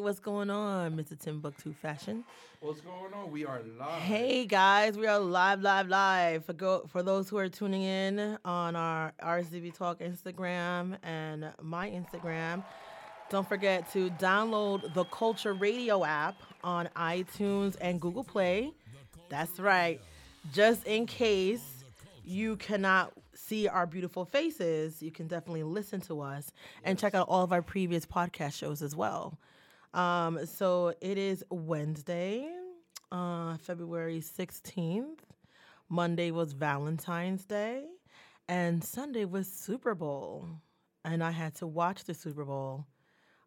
what's going on, Mr. Timbuktu Fashion? What's going on? We are live. Hey guys, we are live, live, live. For go for those who are tuning in on our RSDB Talk Instagram and my Instagram, don't forget to download the Culture Radio app on iTunes and Google Play. That's right. Just in case you cannot see our beautiful faces, you can definitely listen to us and check out all of our previous podcast shows as well. Um, so it is Wednesday, uh, February 16th. Monday was Valentine's Day. And Sunday was Super Bowl. And I had to watch the Super Bowl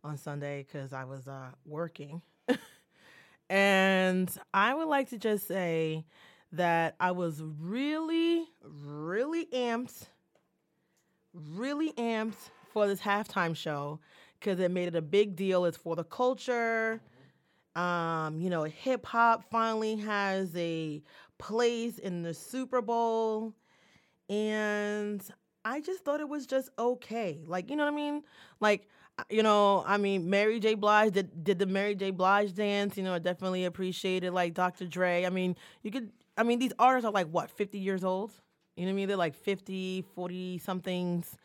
on Sunday because I was uh, working. and I would like to just say that I was really, really amped, really amped for this halftime show because it made it a big deal. It's for the culture. Um, you know, hip hop finally has a place in the Super Bowl. And I just thought it was just okay. Like, you know what I mean? Like, you know, I mean, Mary J. Blige did, did the Mary J. Blige dance. You know, I definitely appreciated like Dr. Dre. I mean, you could I mean, these artists are like what, 50 years old? You know what I mean? They're like 50, 40 somethings.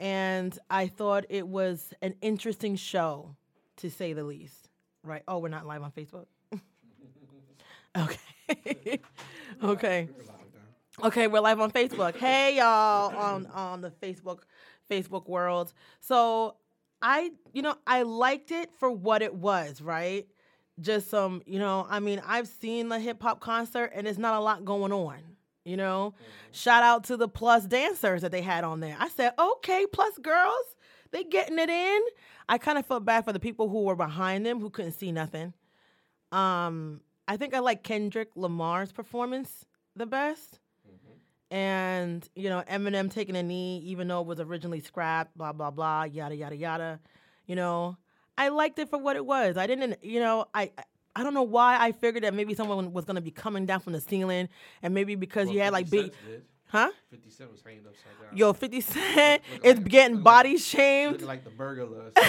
And I thought it was an interesting show, to say the least. Right? Oh, we're not live on Facebook. okay. okay. Okay, we're live on Facebook. Hey y'all on on the Facebook Facebook world. So I, you know, I liked it for what it was, right? just some, you know, I mean, I've seen the hip hop concert and there's not a lot going on. You know, mm-hmm. shout out to the plus dancers that they had on there. I said, okay, plus girls, they getting it in. I kind of felt bad for the people who were behind them who couldn't see nothing. Um, I think I like Kendrick Lamar's performance the best. Mm-hmm. And, you know, Eminem taking a knee, even though it was originally scrapped, blah, blah, blah, yada, yada, yada. You know, I liked it for what it was. I didn't, you know, I I don't know why I figured that maybe someone was gonna be coming down from the ceiling, and maybe because well, you had like big, huh? Fifty Cent was hanging upside down. Yo, Fifty Cent is like, getting body like, shamed. Like the burglar.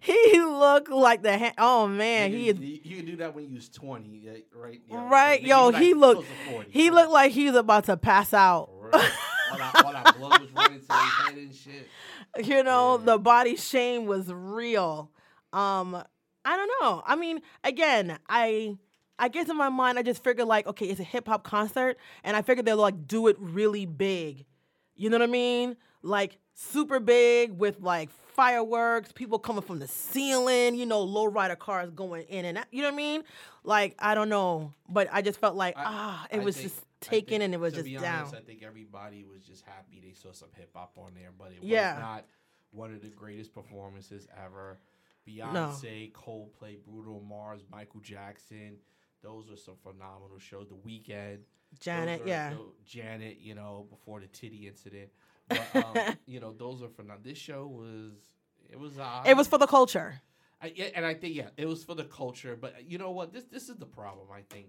he looked like the ha- oh man you he is you can do that when you was 20 right yeah, right yo he, he looked he looked like he was about to pass out all that, all that blood was running to his head and shit you know, yeah. the body shame was real. Um, I don't know. I mean, again, I I guess in my mind I just figured like, okay, it's a hip hop concert, and I figured they'll like do it really big. You know what I mean? Like super big with like fireworks, people coming from the ceiling, you know, lowrider cars going in and out. You know what I mean? Like, I don't know. But I just felt like, I, ah, it I was think, just taken and it was just down. Honest, I think everybody was just happy they saw some hip hop on there, but it yeah. was not one of the greatest performances ever. Beyonce, no. Coldplay, Bruno Mars, Michael Jackson. Those were some phenomenal shows. The Weeknd, Janet, yeah, Janet. You know, before the titty incident. But um, you know, those are phenomenal. This show was it was uh, it was for the culture. I, and I think yeah, it was for the culture. But you know what? This this is the problem. I think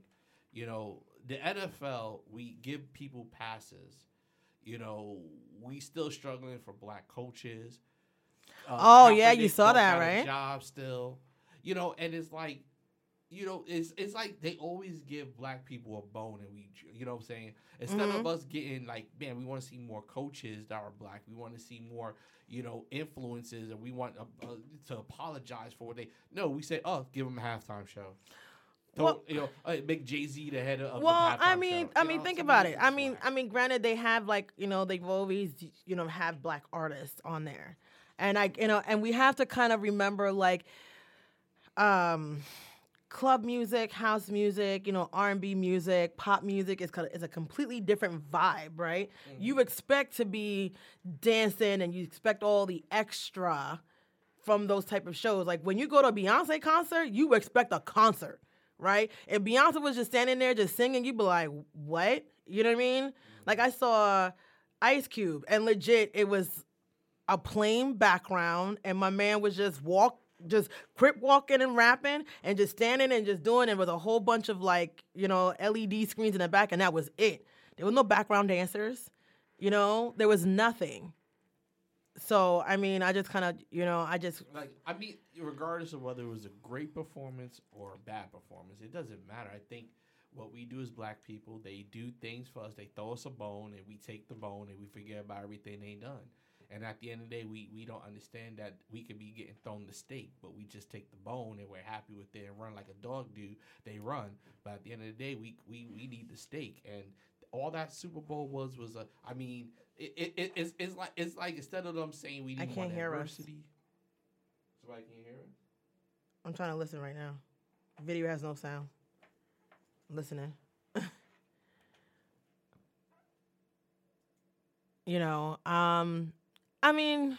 you know the NFL. We give people passes. You know, we still struggling for black coaches. Uh, oh yeah, you saw that, right? Job still, you know, and it's like, you know, it's it's like they always give black people a bone, and we, you know, what I'm saying instead mm-hmm. of us getting like, man, we want to see more coaches that are black. We want to see more, you know, influences, and we want uh, uh, to apologize for what they. No, we say, oh, give them a halftime show. Don't, well, you know, uh, make Jay Z the head of. Well, I mean, show. I mean, know, think about it. I mean, I mean, granted, they have like you know they've always you know have black artists on there, and I you know and we have to kind of remember like, um, club music, house music, you know, R and B music, pop music is kind of, is a completely different vibe, right? Mm-hmm. You expect to be dancing and you expect all the extra from those type of shows. Like when you go to a Beyonce concert, you expect a concert right? If Beyonce was just standing there just singing, you'd be like, what? You know what I mean? Like I saw Ice Cube, and legit, it was a plain background, and my man was just walk, just crip walking and rapping, and just standing and just doing it with a whole bunch of like, you know, LED screens in the back, and that was it. There was no background dancers, you know, there was nothing. So I mean, I just kind of, you know, I just like I mean, regardless of whether it was a great performance or a bad performance, it doesn't matter. I think what we do as black people, they do things for us. They throw us a bone, and we take the bone, and we forget about everything they done. And at the end of the day, we, we don't understand that we could be getting thrown the steak, but we just take the bone and we're happy with it and run like a dog do. They run, but at the end of the day, we we, we need the steak. And all that Super Bowl was was a. I mean, it, it, it it's, it's like it's like instead of them saying we I need can't more hear us. diversity. Somebody can hear us. I'm trying to listen right now. Video has no sound. I'm listening. you know, um, I mean,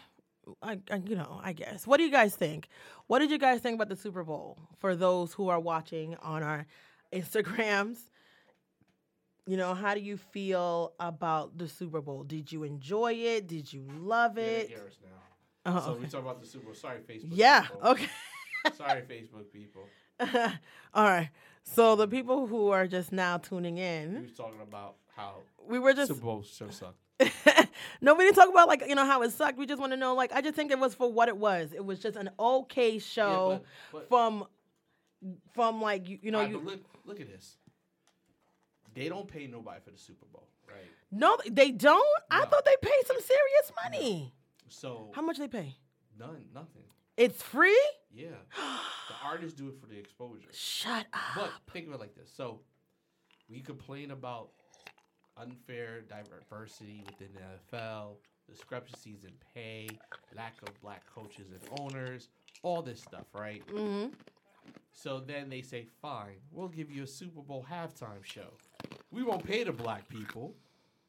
I, I, you know, I guess. What do you guys think? What did you guys think about the Super Bowl? For those who are watching on our Instagrams, you know, how do you feel about the Super Bowl? Did you enjoy it? Did you love it? us now. Oh, So okay. we talk about the Super Bowl. Sorry, Facebook. Yeah. people. Okay. Sorry, Facebook people. All right. So the people who are just now tuning in. We was talking about how we were just Super Bowl show sucked. no, we didn't talk about like you know how it sucked. We just want to know like I just think it was for what it was. It was just an okay show Yeah, but, but from from like you, you know Alright, you look, look at this. They don't pay nobody for the Super Bowl, right? no they don't. I thought they paid some serious money. So How much they pay? none, nothing. It's free. Yeah, the artists do it for the exposure. Shut up. But think of it like this: so we complain about unfair diversity within the NFL, discrepancies in pay, lack of black coaches and owners, all this stuff, right? hmm So then they say, fine, we'll give you a Super Bowl halftime show. We won't pay the black people,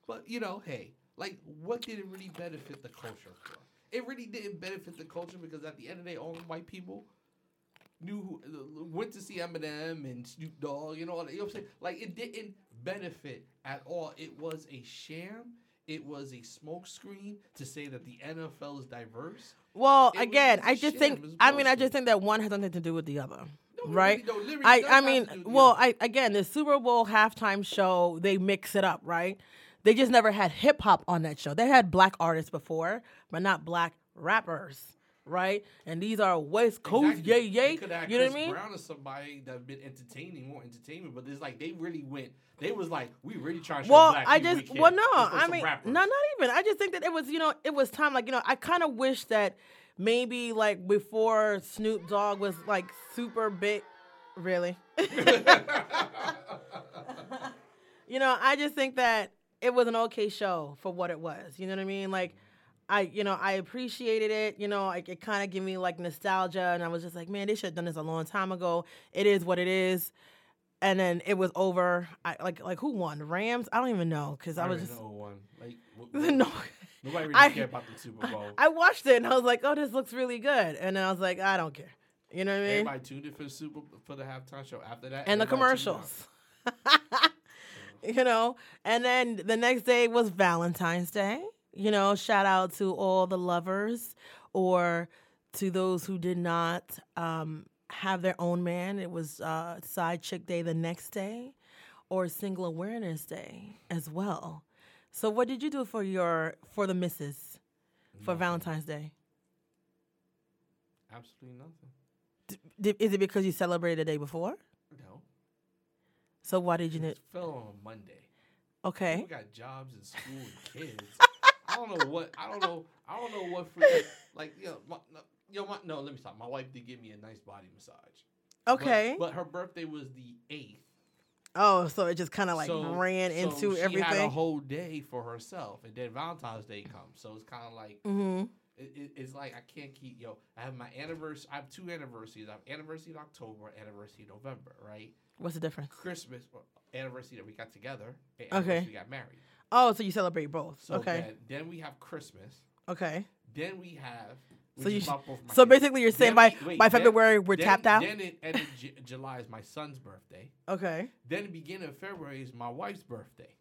but you know, hey, like, what did it really benefit the culture for? It really didn't benefit the culture because at the end of the day, all the white people knew who went to see Eminem and Snoop Dogg and all that. You know what I'm saying? Like, it didn't benefit at all. It was a sham. It was a smokescreen to say that the NFL is diverse. Well, It again, I just think. I mean I just think that one has nothing to do with the other. No, Right? no, I, I mean, to do with the well. I again the Super Bowl halftime show they mix it up, right? They just never had hip hop on that show. They had black artists before, but not black rappers, right? And these are West Coast, Exactly. yay yay. You know Chris what I mean? Brown or somebody that's been entertaining, more entertainment, but it's like they really went. They was like, we really trying to show Well, black I just well no, I mean rappers. no, not even. I just think that it was you know it was time like you know I kind of wish that maybe like before Snoop Dogg was like super big, really. you know, I just think that it was an okay show for what it was. You know what I mean? Like, I, you know, I appreciated it. You know, like it kind of gave me like nostalgia, and I was just like, man, they should have done this a long time ago. It is what it is. And then it was over. I like, like who won? The Rams? I don't even know because I, I was just know one. Like w- no. nobody really I- care about the Super Bowl. I watched it and I was like, oh, this looks really good. And then I was like, I don't care. You know what I mean? Everybody tuned in for the Super for the halftime show. After that, and the everybody tuned out. commercials. you know, and then the next day was Valentine's Day. You know, shout out to all the lovers or to those who did not um, have their own man. It was uh, Side Chick Day the next day or Single Awareness Day as well. So, what did you do for your for the missus for Nothing. Valentine's Day? Absolutely nothing. D- is it because you celebrated the day before? No. So why did you? It N- fell on a Monday. okay. People got jobs and school and kids. I don't know what. I don't know. I don't know what. For, like you know, my, no, you know, my, no. Let me stop. My wife did give me a nice body massage. Okay. But, her birthday was the eighth. Oh, so it just kind of like so, ran so into she everything. had a whole day for herself, and then Valentine's Day comes. So it's kind of like mm-hmm. it, it, it's like I can't keep yo. I have my anniversary. I have two anniversaries. I have anniversary in October, anniversary in November. Right? What's the difference? Christmas anniversary that we got together. And Okay. we got married. Oh, so you celebrate both. So okay. Then, then we have Christmas. okay. Then we have. So you sh- about both my So kids. basically, you're saying Then by we- wait, by then- February we're then- tapped out. Then it ended J- July is my son's birthday. okay. Then the beginning of February is my wife's birthday.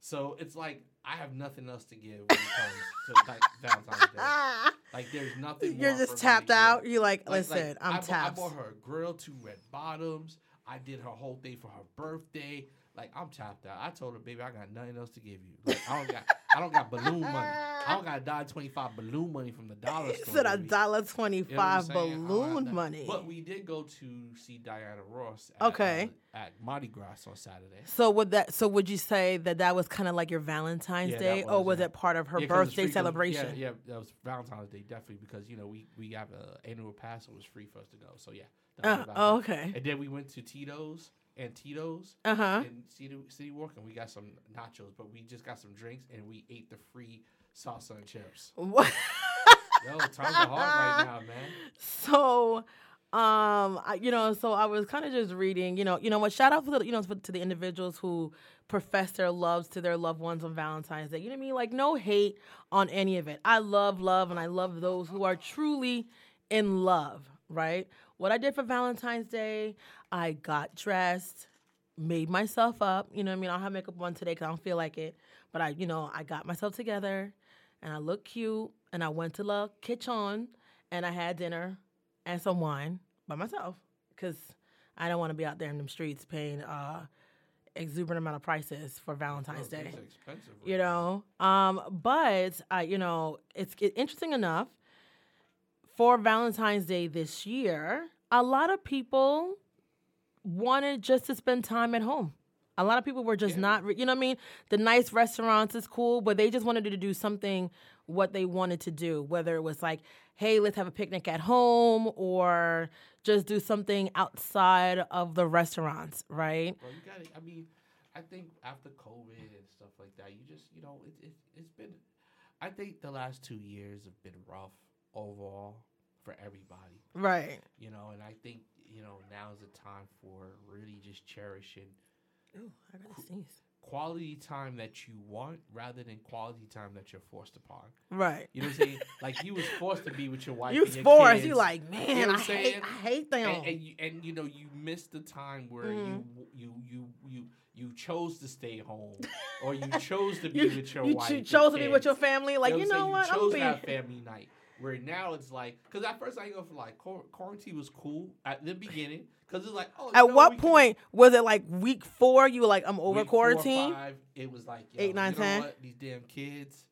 So it's like I have nothing else to give when it comes to like, Valentine's Day. Like there's nothing. You're just tapped out. You're like, Like- listen, like, I'm I bought, tapped. I bought her a grill, two red bottoms. I did her whole thing for her birthday. Like I'm tapped out. I told her, baby, I got nothing else to give you. Like I don't got, I don't got balloon money. I don't got a dollar twenty five balloon money from the dollar store. said a dollar twenty You know what I'm five saying? I don't have balloon money. But we did go to see Diana Ross. At, Okay. uh, at Mardi Gras on Saturday. So would that? So would you say that that was kind of like your Valentine's Yeah, Day, that or was, was yeah. it part of her Yeah, birthday celebration? Yeah, yeah, that was Valentine's Day definitely because you know we we have a annual pass, so it was free for us to go. So yeah. Uh, oh, okay. And then we went to Tito's and Tito's Uh huh. in City, City Walk, and we got some nachos, but we just got some drinks and we ate the free salsa and chips. What? Yo, times are hard right now, man. So, um, I, you know, so I was kind of just reading, you know, you know what? Shout out to the, you know, to the individuals who profess their loves to their loved ones on Valentine's Day. You know what I mean? Like no hate on any of it. I love love, and I love those who are truly in love. Right? What I did for Valentine's Day, I got dressed, made myself up. You know what I mean? I don't have makeup on today because I don't feel like it. But I, you know, I got myself together, and I looked cute, and I went to the kitchen, and I had dinner and some wine by myself because I don't want to be out there in them streets paying uh, exuberant amount of prices for Valentine's Bro, Day. right You now. know, um, but uh, you know, it's it, interesting enough for Valentine's Day this year. A lot of people wanted just to spend time at home. A lot of people were just Yeah. not, you know what I mean? The nice restaurants is cool, but they just wanted to do something what they wanted to do, whether it was like, hey, let's have a picnic at home or just do something outside of the restaurants, right? Bro, you got I mean, I think after COVID and stuff like that, you just, you know, it, it, it's been, I think the last two years have been rough overall for everybody, Right. you know, and I think, you know, now is the time for really just cherishing Ooh, I gotta sneeze. quality time that you want rather than quality time that you're forced upon. Right. You know what I'm saying? like you was forced to be with your wife. You your forced. kids, You like, man, what I I'm hate, saying? I hate them. and, and you and you know you missed the time where Mm-hmm. you you you you you chose to stay home or you chose to be you with your you wife. your chose to be with your family. Like, you what I'm know saying? what? You I'm chose be. family night. Where now it's like, because at first I ain't gonna like quarantine was cool at the beginning, because it's like, oh. At know, what we can- point was it like week four? You were like, I'm over week four quarantine. five, it was like Eight, nine, you know What? These damn kids,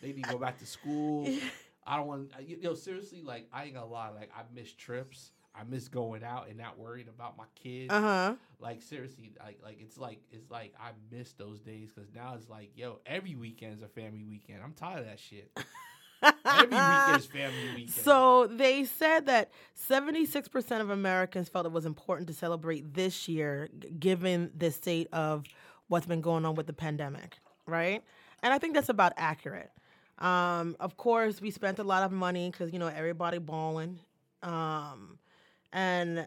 they need to go back to school. I don't want. You know, seriously, like I ain't gonna lie. Like I miss trips. I miss going out and not worrying about my kids. Uh huh. Like seriously, like like it's like it's like I miss those days because now it's like yo, every weekend's a family weekend. I'm tired of that shit. every weekend's family weekend. So they said that 76% of Americans felt it was important to celebrate this year, given the state of what's been going on with the pandemic, right? And I think that's about accurate. Um, of course, we spent a lot of money because you know everybody balling, um, and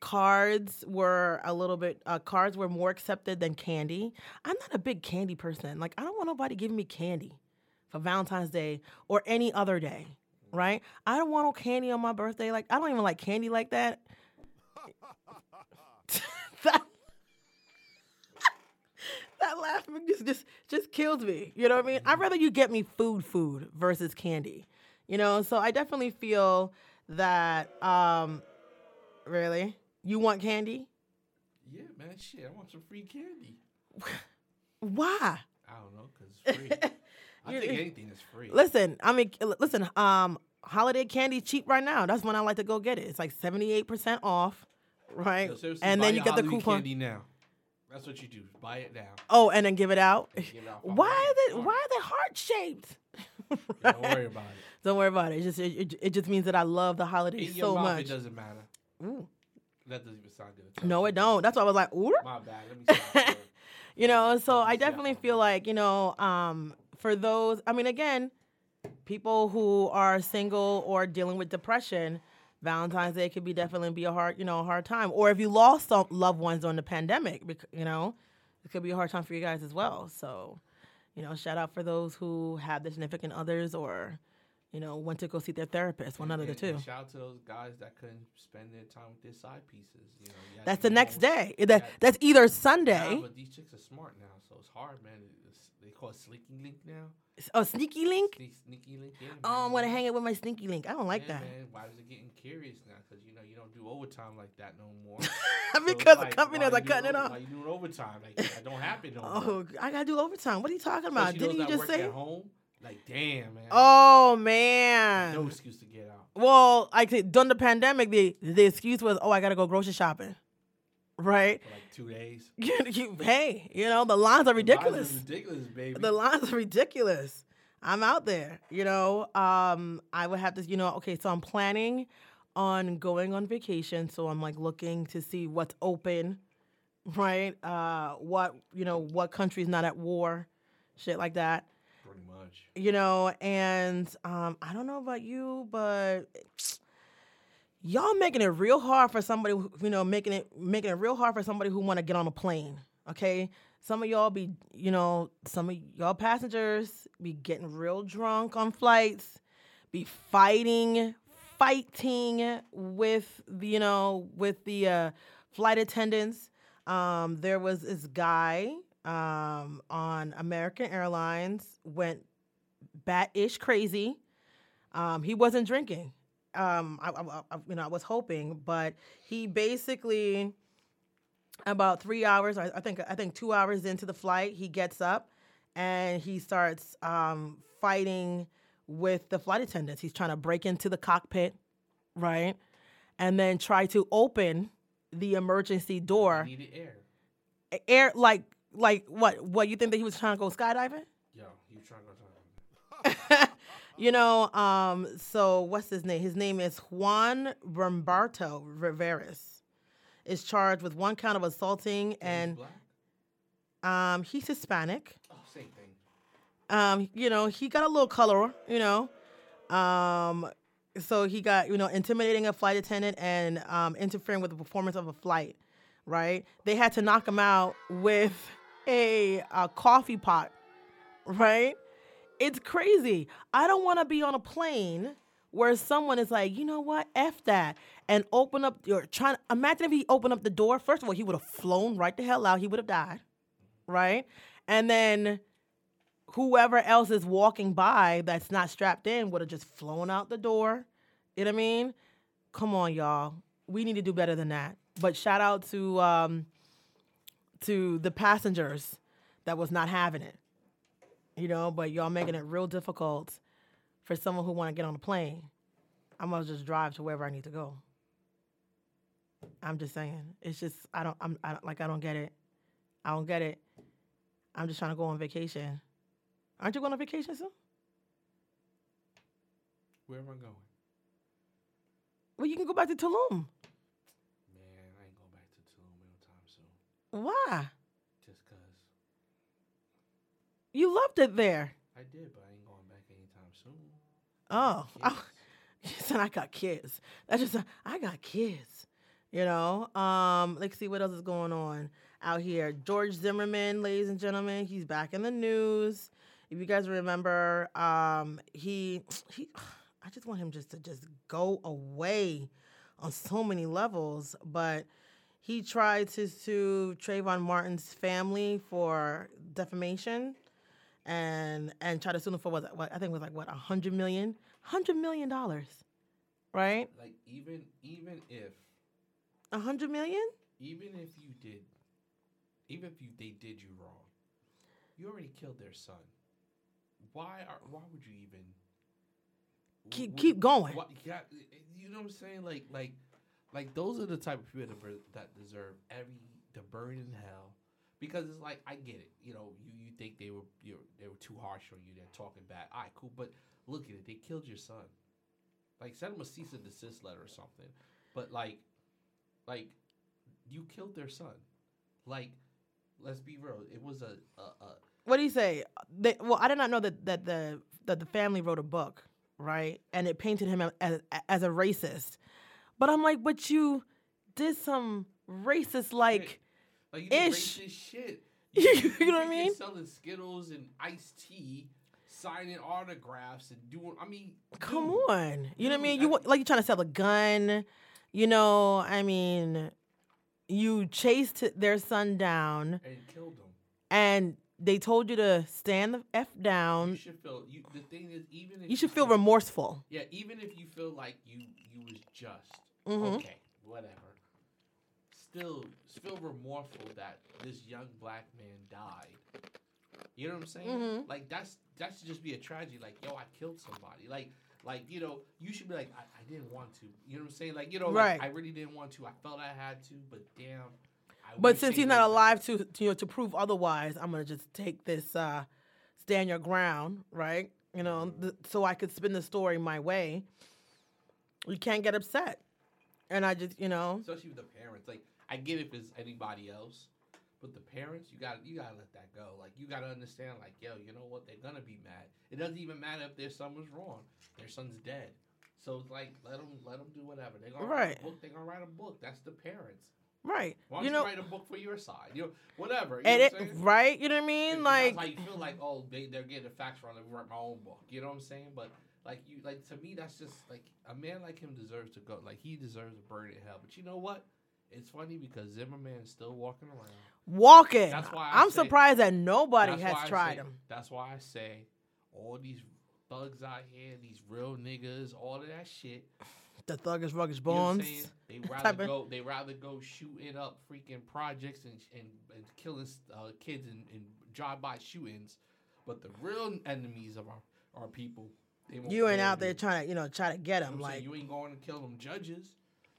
cards were a little bit. Uh, cards were more accepted than candy. I'm not a big candy person. Like I don't want nobody giving me candy for Valentine's Day or any other day, right? I don't want no candy on my birthday. Like I don't even like candy like that. that, that laughing just just just kills me. You know what I mean? I'd rather you get me food food versus candy. You know, so I definitely feel that um really you want candy? yeah, man, shit, I want some free candy. Why? I don't know because it's free. I think anything is free. Listen, I mean, listen. Um, holiday candy cheap right now. That's when I like to go get it. It's like seventy eight percent off, right? And then you get the coupon. candy now. That's what you do. Buy it now. Oh, and then give it out. give it out Why are they? Why are they heart shaped? Yeah, Don't worry about it. Don't worry about it. It just it, it, just means that I love the holidays so much. it doesn't matter. Ooh. That doesn't even sound good. No, it don't. That's why I was like, ooh. My bad. Let me stop. You know, so I definitely feel like, you know, um, for those, I mean, again, people who are single or dealing with depression, Valentine's Day could be definitely be a hard, you know, a hard time. Or if you lost some loved ones during the pandemic, you know, it could be a hard time for you guys as well. So, you know, shout out for those who have their significant others or you know, went to go see their therapist, one And- out of the two. shout out to those guys that couldn't spend their time with their side pieces. You know, you That's the next day. That, Yeah. that's either Sunday. but these chicks are smart now, so it's hard, man. It's, they call it sneaky link now. Oh, sneaky link. Sneak, sneaky link. Yeah, Oh, I'm gonna hang it with my sneaky link. I don't like yeah, that Man, is it getting curious now because you know you don't do overtime like that no more. So because the like, companies why are cutting it off. Why you doing overtime? Like that don't happen no oh, more. Oh, I gotta do overtime. What are you talking about? Didn't you just say? at home? Like damn, man. Oh man. no excuse to get out. Well, like during the pandemic, the the excuse was, "Oh, I gotta go grocery shopping," right? For like two days. You- you- hey, you know the lines are The lines are ridiculous. ridiculous, baby. The lines are ridiculous. I'm out there, you know. Um, I would have to, you know, okay, so I'm planning on going on vacation. So I'm like looking to see what's open, right? Uh, what you know, what country's not at war, shit like that. Much. You know, and um, I don't know about you, but y'all making it real hard for somebody, who, you know, making it making it real hard for somebody who want to get on a plane. Okay, some of y'all be, you know, some of y'all passengers be getting real drunk on flights, be fighting, fighting with, the, you know, with the uh, flight attendants. Um, there was this guy um, on American Airlines went bat-ish crazy. Um, he wasn't drinking. Um, I, I, I, you know, I was hoping, but he basically about three hours, I, I think, I think two hours into the flight, he gets up and he starts um, fighting with the flight attendants. He's trying to break into the cockpit, right, and then try to open the emergency door. Needed air. Air, like, like what? What you think that he was trying to go skydiving? Yo, you trying to go to you know, um, so what's his name? His name is Juan Romberto Riveras. Is charged with one count of assaulting and um, he's Hispanic. Oh, same thing. Um, you know, he got a little color, you know. Um, so he got, you know, intimidating a flight attendant and um, interfering with the performance of a flight, right? They had to knock him out with a, a coffee pot, right? It's crazy. I don't want to be on a plane where someone is like, you know what, f that, and open up your trying. Imagine if he opened up the door. First of all, he would have flown right the hell out. He would have died, right? And then whoever else is walking by that's not strapped in would have just flown out the door. You know what I mean? Come on, y'all. We need to do better than that. But shout out to um, to the passengers that was not having it. You know, but y'all making it real difficult for someone who want to get on a plane. I'm gonna just drive to wherever I need to go. I'm just saying. It's just I don't I'm I don't, like I don't get it. I don't get it. I'm just trying to go on vacation. Aren't you going on vacation soon? Where am I going? Well, you can go back to Tulum. Man, I ain't going back to Tulum anytime soon. Why? Just cause You loved it there. I did, but I ain't going back anytime soon. Oh, Kids. you said I got kids. That's just I got kids. You know. Um, let's see what else is going on out here. George Zimmerman, ladies and gentlemen, he's back in the news. If you guys remember, um, he he. I just want him just to just go away on so many levels, but he tried to sue Trayvon Martin's family for defamation and and try to sue them for what, what I think it was like what a hundred million, hundred million dollars, right? Like even even if A hundred million? even if you did even if you they did you wrong, you already killed their son. Why are why would you even Keep keep going. What, yeah, you know what I'm saying? Like, like, like those are the type of people that, that deserve every to burn in hell. Because it's like I get it, you know, you, you think they were you they were too harsh on you, they're talking bad. All right, cool, but look at it, they killed your son. Like send them a cease and desist letter or something. But like, like, you killed their son. Like, let's be real, it was a a, a What do you say? They, well, I did not know that that the that the family wrote a book, right? And it painted him as as a racist. But I'm like, but you did some racist like. Like you Ish. racist shit. You know what I mean? Selling Skittles and iced tea, signing autographs and doing. I mean, Come dude, on. You know what I mean? You like you're trying to sell a gun. You know, I mean, you chased their son down and killed him. and they told you to stand the F down. You should feel. You, the thing is, even if You should feel remorseful. Yeah, even if you feel like you you was just Mhm. okay, whatever. Still, feel remorseful that this young black man died. You know what I'm saying? Mhm. Like that's that should just be a tragedy. Like yo, I killed somebody. Like like you know you should be like I, I didn't want to. You know what I'm saying? Like you know Right. like, I really didn't want to. I felt I had to, but damn. I But since he's not alive to, to you know to prove otherwise, I'm gonna just take this uh stand your ground, right? You know, th- so I could spin the story my way. You can't get upset, and I just you know especially with the parents. Like I get if it's anybody else, but the parents, you got you gotta let that go. Like you gotta understand, like yo, you know what? They're gonna be mad. It doesn't even matter if their son was wrong. Their son's dead. So it's like let them let them do whatever. They're gonna write a book. They're gonna write a book. That's the parents. right. Why don't You you, know, write a book for your side? You know, whatever. You and know it what right. You know what I mean? If Like how you feel like oh they they're getting the facts wrong. Let me write my own book. You know what I'm saying? But like you like to me that's just like a man like him deserves to go. Like he deserves to burn in hell. But you know what? It's funny because Zimmerman's still walking around. walking. That's why I I'm say- surprised that nobody has tried say- him. That's why I say all these thugs out here, these real niggas, all of that shit. The thuggish ruggish You know bones. They rather go. They rather go shooting up freaking projects and and, and killing uh, kids in, in drive-by shootings. But the real enemies of our, our people, they won't You ain't out there trying to you know try to get You know saying? Like you ain't going to kill them judges.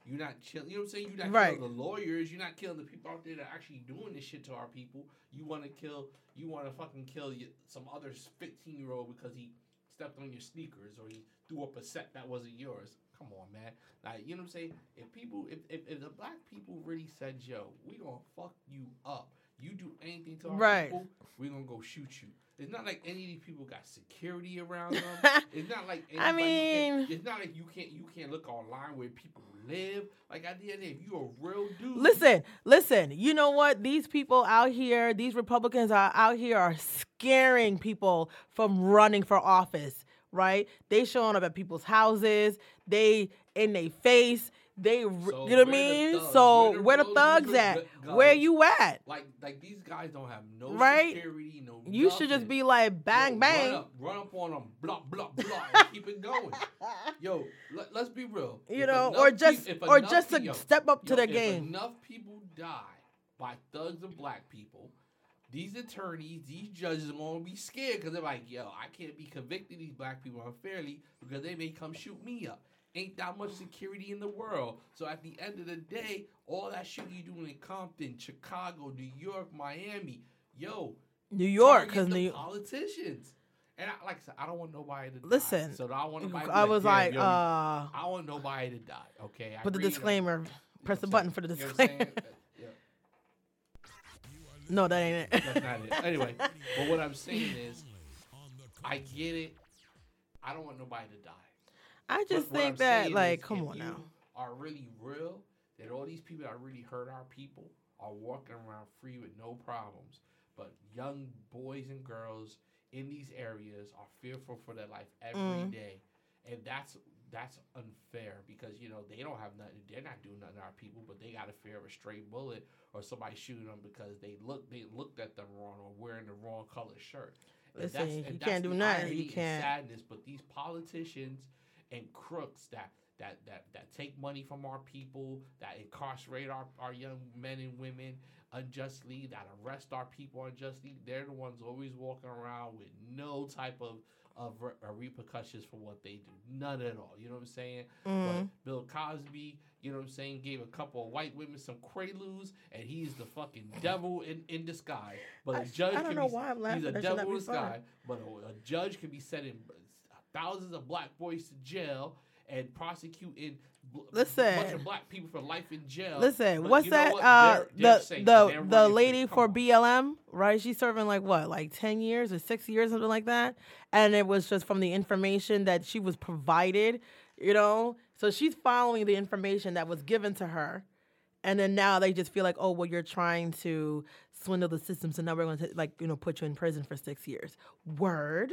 You're not chill. You know what I'm saying? You're not Right. killing the lawyers. You're not killing the people out there that are actually doing this shit to our people. You want to kill. You want to fucking kill some other 15 year old because he stepped on your sneakers or he threw up a set that wasn't yours. Come on, man. Like you know what I'm saying? If people, if if, if the black people really said, "Yo, we gonna fuck you up," you do anything to our Right. people, we gonna go shoot you. It's not like any of these people got security around them. It's not like I anybody can- mean- it's not like you can't you can't look online where people live. Like at the end of the day, if you a real dude, Listen, listen. You know what? These people out here, these Republicans are out here are scaring people from running for office. Right? They showing up at people's houses. They in their face. They, So you know what I mean? so where the thugs at? Where you at? like like these guys don't have no Right? security, no. You should just be like Yo, bang bang. Run up, run up on them, blah blah blah, and keep it going. Yo, let, us be real. You If know, or just or just to step up to Yo, the if game. enough people die by thugs and black people, these attorneys, these judges are gonna be scared because they're like, yo, I can't be convicting these black people unfairly because they may come shoot me up. Ain't that much security in the world. So at the end of the day, all that shit you doing in Compton, Chicago, New York, Miami, yo, New York, because the New politicians. And I, like I said, I don't want nobody to die. Listen, So I want nobody. I was "Damn, like, yo, uh, I want nobody to die. Okay. I put the really don't. disclaimer. You know Press the button for the You know disclaimer. Uh, yeah. No, that ain't it. That's not it. Anyway, but what I'm saying is, I get it. I don't want nobody to die. I just I'm think that, like, come on now. Are really real that all these people that really hurt our people are walking around free with no problems, but young boys and girls in these areas are fearful for their life every day, Mm. and that's that's unfair because you know they don't have nothing. They're not doing nothing to our people, but they got to fear of a stray bullet or somebody shooting them because they look they looked at them wrong or wearing the wrong color shirt. And Listen, that's- you and can't do nothing. You can't- sadness, but these politicians and crooks that that that that take money from our people, that incarcerate our, our young men and women unjustly, that arrest our people unjustly, they're the ones always walking around with no type of of re- uh, repercussions for what they do. None at all. You know what I'm saying? Mm. But Bill Cosby, you know what I'm saying, gave a couple of white women some quaaludes, and he's the fucking devil in, in disguise. But a I- judge I don't can know be, why I'm laughing. He's a devil in disguise. But a, a judge can be sending thousands of black boys to jail and prosecuting bl- a bunch Listen. of black people for life in jail. Listen, But what's that? what? Uh, They're- they're the the the lady for on. BLM, right? She's serving like what, like ten years or six years, something like that. And it was just from the information that she was provided, you know. So she's following the information that was given to her, and then now they just feel like, oh, well, you're trying to swindle the system, so now we're going to like you know put you in prison for six years. Word.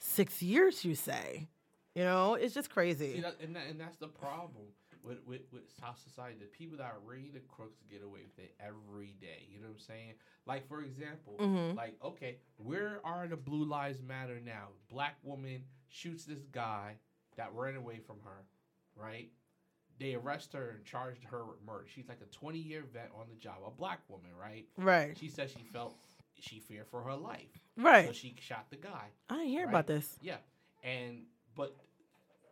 Six years. You say, you know, it's just See, crazy. that, and, that, and that's the problem with, with, with South society. The people that are ready to crooks get away with it every day. You know what I'm saying? Like, for example, Mhm. like, okay, where are the Blue Lives Matter now? Black woman shoots this guy that ran away from her, right? They arrest her and charged her with murder. She's like a 20 year vet on the job, a black woman, right? Right, She says she felt she feared for her life, Right. so she shot the guy. I didn't hear right. about this. Yeah, and but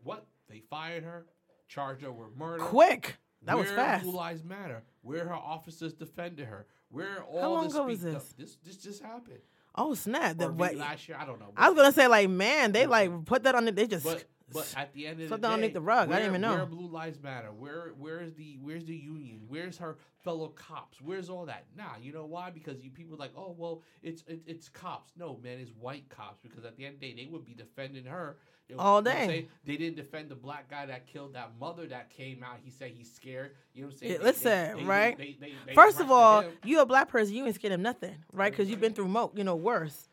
what they fired her, charged her with murder. Quick, that was fast. Blue Lives Matter. Where her officers defended her. Where all How long the ago was this? This this just happened. Oh snap! Or The, maybe what, last year, I don't know. I was gonna say like, man, they like put that on. The, they just But but at the end of the Swept day, that underneath the rug. I Where, didn't even know. Where Blue Lives Matter? Where where's the where's the union? Where's her fellow cops? Where's all that? Nah, you know why? Because you people like, oh well, it's it, it's cops. No, man, it's white cops. Because at the end of the day, they would be defending her. They would- All you know what I'm day. saying? They didn't defend the black guy that killed that mother that came out. He said he's scared. You know what I'm saying? Yeah, They- listen, they- they- right? they- they- they First of all, him. you a black person, you ain't scared of nothing, right? Because you've been through mo, you know, worse.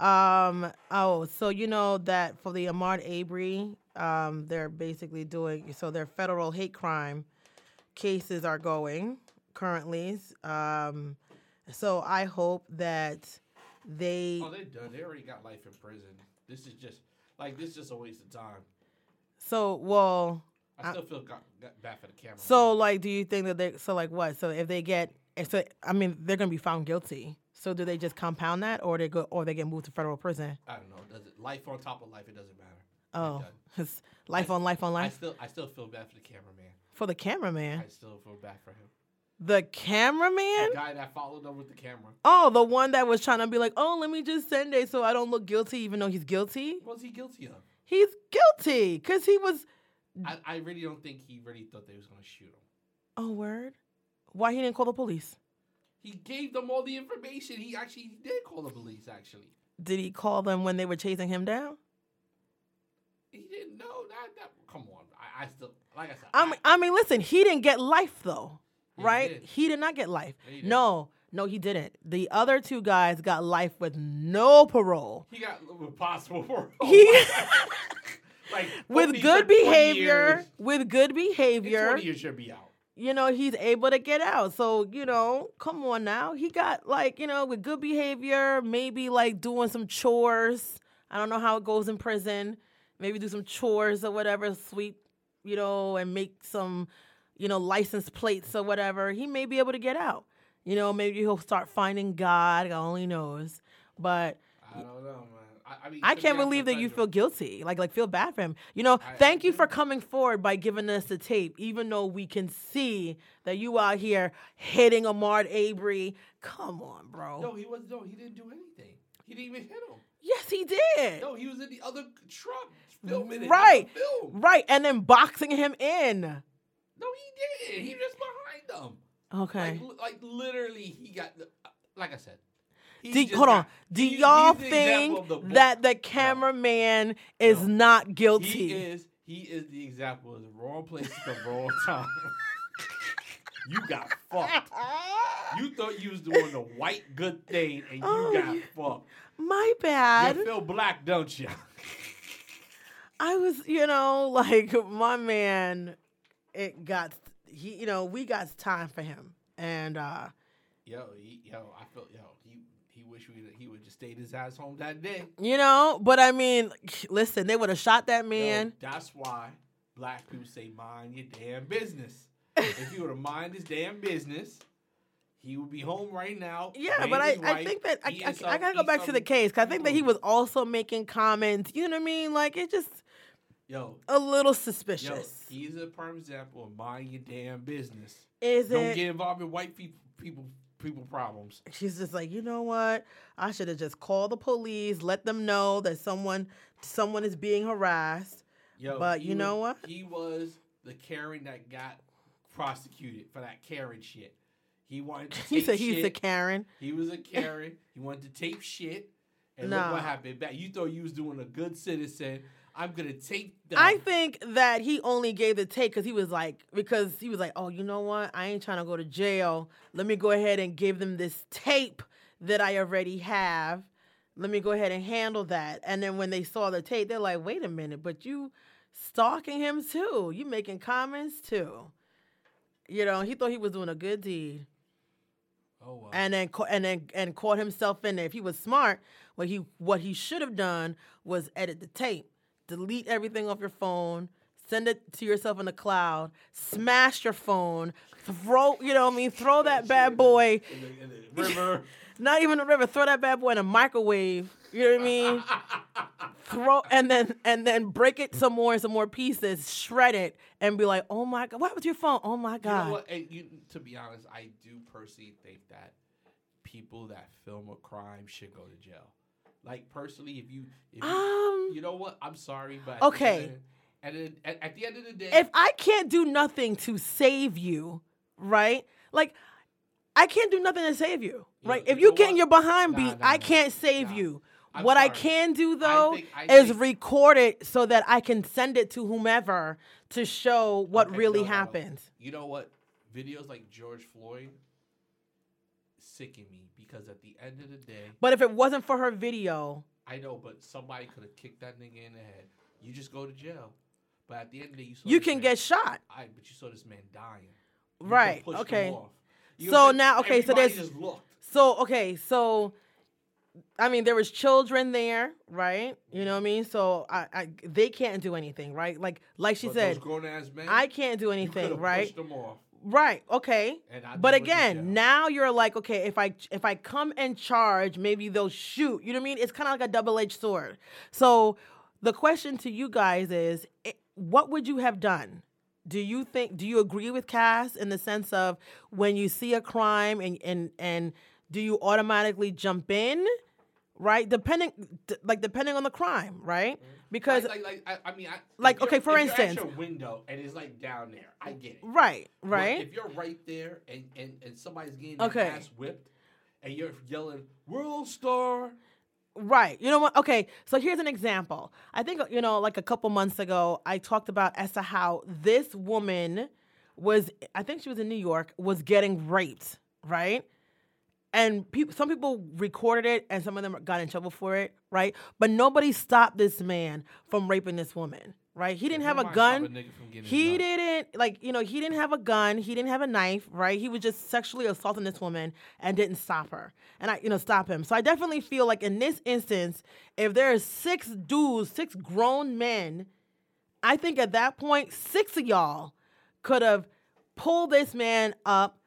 Um. Oh, so you know that for the Ahmad Arbery, um, they're basically doing so. Their federal hate crime cases are going currently. Um. So I hope that they. oh, they're done. They already got life in prison. This is just like this is just a waste of time. So well. I still feel got, got bad for the camera. So like, do you think that they? So like, what? So if they get, so I mean, they're gonna be found guilty. So do they just compound that, or they go, or they get moved to federal prison? I don't know. Does it life on top of life? It doesn't matter. Oh, it's life on life on I still, I still feel bad for the cameraman. for the cameraman. I still feel bad for him. The cameraman? The guy that followed him with the camera. Oh, the one that was trying to be like, oh, let me just send it so I don't look guilty, even though he's guilty. What was he guilty of? He's guilty because he was. I, I really don't think he really thought they was gonna shoot him. Oh, word. Why he didn't call the police? He gave them all the information. He actually did call the police. Actually, Did he call them when they were chasing him down? He didn't know that. that come on, I, I still like I said. I mean, I mean, listen, he didn't get life though, he right? did. He did not get life. No, no, he didn't. The other two guys got life with no parole. he got with possible parole. He- like with good behavior, with good behavior, Twenty years should be out. you know, he's able to get out. So, you know, come on now. He got like, you know, with good behavior, maybe like doing some chores. I don't know how it goes in prison. Maybe do some chores or whatever, sweep, you know, and make some, you know, license plates or whatever. He may be able to get out. You know, maybe he'll start finding God. God only knows. But I don't know, man. I, mean, I can't believe that you feel guilty. Like like feel bad for him. You know, I- thank I you for coming forward by giving us the tape, even though we can see that you out here hitting Ahmad Avery. Come on, bro. No, he was no, he didn't do anything. He didn't even hit him. Yes, he did. No, he was in the other truck filming it. Right. Film. Right, and then boxing him in. No, he didn't. He was behind them. Okay. Like, like literally, he got. the- Like I said. he Do, just hold on. Do he- y'all he's the example think of the bull- that the cameraman is No. not guilty? He is. He is the example of the wrong place at the wrong time. You got fucked. You thought you was doing the white good thing, and you Oh, got fucked. My bad. You feel black, don't you? I was, you know, like my man, it got he, you know, we got time for him, and uh Yo, he, yo, I feel yo. He he wish we he would just stayed his ass home that day. you know, but I mean, listen, they would have shot that Yo, man. that's why black people say mind your damn business. If he would mind his damn business, he would be home right now. Yeah, but I, I think that I, I, some- I gotta go back to the case because I think that he was also making comments. You know what I mean? Like it just Yo, a little yo, suspicious. he's a prime example of mind your damn business. Is Don't it? get involved in white people people people problems. She's just like, you know what? I should have just called the police, let them know that someone someone is being harassed. Yo, But you know what? He was the Karen that got prosecuted for that Karen shit. He wanted to He said he's shit. the Karen. He was a Karen. he wanted to tape shit. And Nah. look what happened. Back, you thought you was doing a good citizen. I'm gonna tape the I think that he only gave the take because he was like, because he was like, oh, you know what? I ain't trying to go to jail. Let me go ahead and give them this tape that I already have. let me go ahead and handle that. And then when they saw the tape, they're like, wait a minute, but you stalking him too. You making comments too. You know, he thought he was doing a good deed. Oh, wow. And then and then and caught himself in there. If he was smart, what he what he should have done was edit the tape, delete everything off your phone, send it to yourself in the cloud, smash your phone, throw you know what I mean, throw that bad boy in the, in the river. not even a river. Throw that bad boy in a microwave. You know what I mean? Throw and then and then break it some more and some more pieces, shred it, and be like, "Oh my god, what happened to your phone? Oh my You god." know what? And you, to be honest, I do personally think that people that film a crime should go to jail. Like personally, if you, if you, Um, you know what? I'm sorry, but Okay. And then at, at the end of the day, if I can't do nothing to save you, right? Like, I can't do nothing to save you, You right? know- if you you know getting what? your behind Nah, beat, nah, I can't save nah. you. I'm what I can do though think- I is think- record it so that I can send it to whomever to show what Okay, really no, no. happened. You know what? Videos like George Floyd sicken me because at the end of the day, But if it wasn't for her video, I know, but somebody could have kicked that nigga in the head. You just go to jail. But at the end of the day, you saw you can man- get shot. I, but you saw this man dying. You Right, okay. You So what I'm saying? now- okay, so there's-. So okay, so I mean, there was children there, right? You know what I mean. So I, I they can't do anything, right? Like, like she But said, men, I can't do anything, right? Pushed them off. Right. Okay. But again, now you're like, okay, if I if I come and charge, maybe they'll shoot. You know what I mean? It's kind of like a double edged sword. So the question to you guys is, eh, what would you have done? Do you think? Do you agree with Cass in the sense of when you see a crime and and and do you automatically jump in? Right, depending, d- like depending on the crime, right? Mm-hmm. Because like, like, like I, I mean, I, Like, okay, for if you're instance- at your window and it's like down there, I get it. right, But right. if you're right there and and and somebody's getting Okay. their ass whipped, and you're yelling "World Star," Right. You know what? Okay. So here's an example. I think, you know, like a couple months ago, I talked about as to how this woman was, I think she was in New York, was getting raped, right? And some people recorded it and some of them got in trouble for it, right? But nobody stopped this man from raping this woman, right? He didn't have a gun. nigga from getting his He didn't like you know he didn't have a gun. He didn't have a knife, right? He was just sexually assaulting this woman and didn't stop her, and I you know stop him. So I definitely feel like in this instance, if there are six dudes, six grown men, I think at that point six of y'all could have pulled this man up,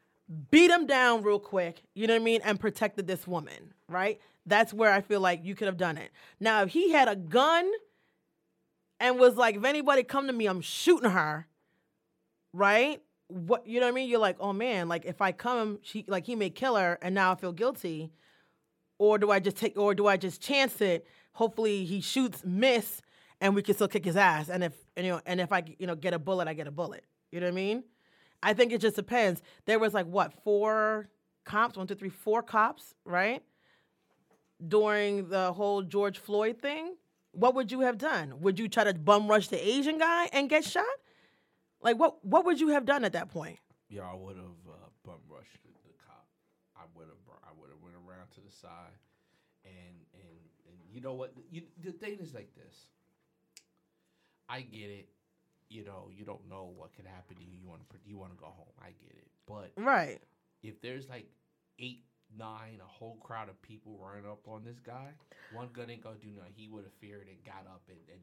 beat him down real quick, you know what I mean, and protected this woman, right? That's where I feel like you could have done it. Now, if he had a gun and was like, if anybody come to me, I'm shooting her, right? What you know what I mean? You're like, oh man, like if I come, she like he may kill her, and now I feel guilty, or do I just take, or do I just chance it? Hopefully he shoots, miss, and we can still kick his ass. And if and, you know, and if I you know get a bullet, I get a bullet. You know what I mean? I think it just depends. There was like what four cops, one, two, three, four cops, right? During the whole George Floyd thing, what would you have done? Would you try to bum rush the Asian guy and get shot? Like what? What would you have done at that point? Yeah, I would have uh, bum rushed the, cop. I would have. I would have went around to the side, and and and you know what? You, the thing is like this. I get it. You know, you don't know what could happen to you. You want to. You want to go home. I get it. But Right. if there's like eight, nine, a whole crowd of people running up on this guy, one gun ain't gonna do nothing. He would have feared and got up and, and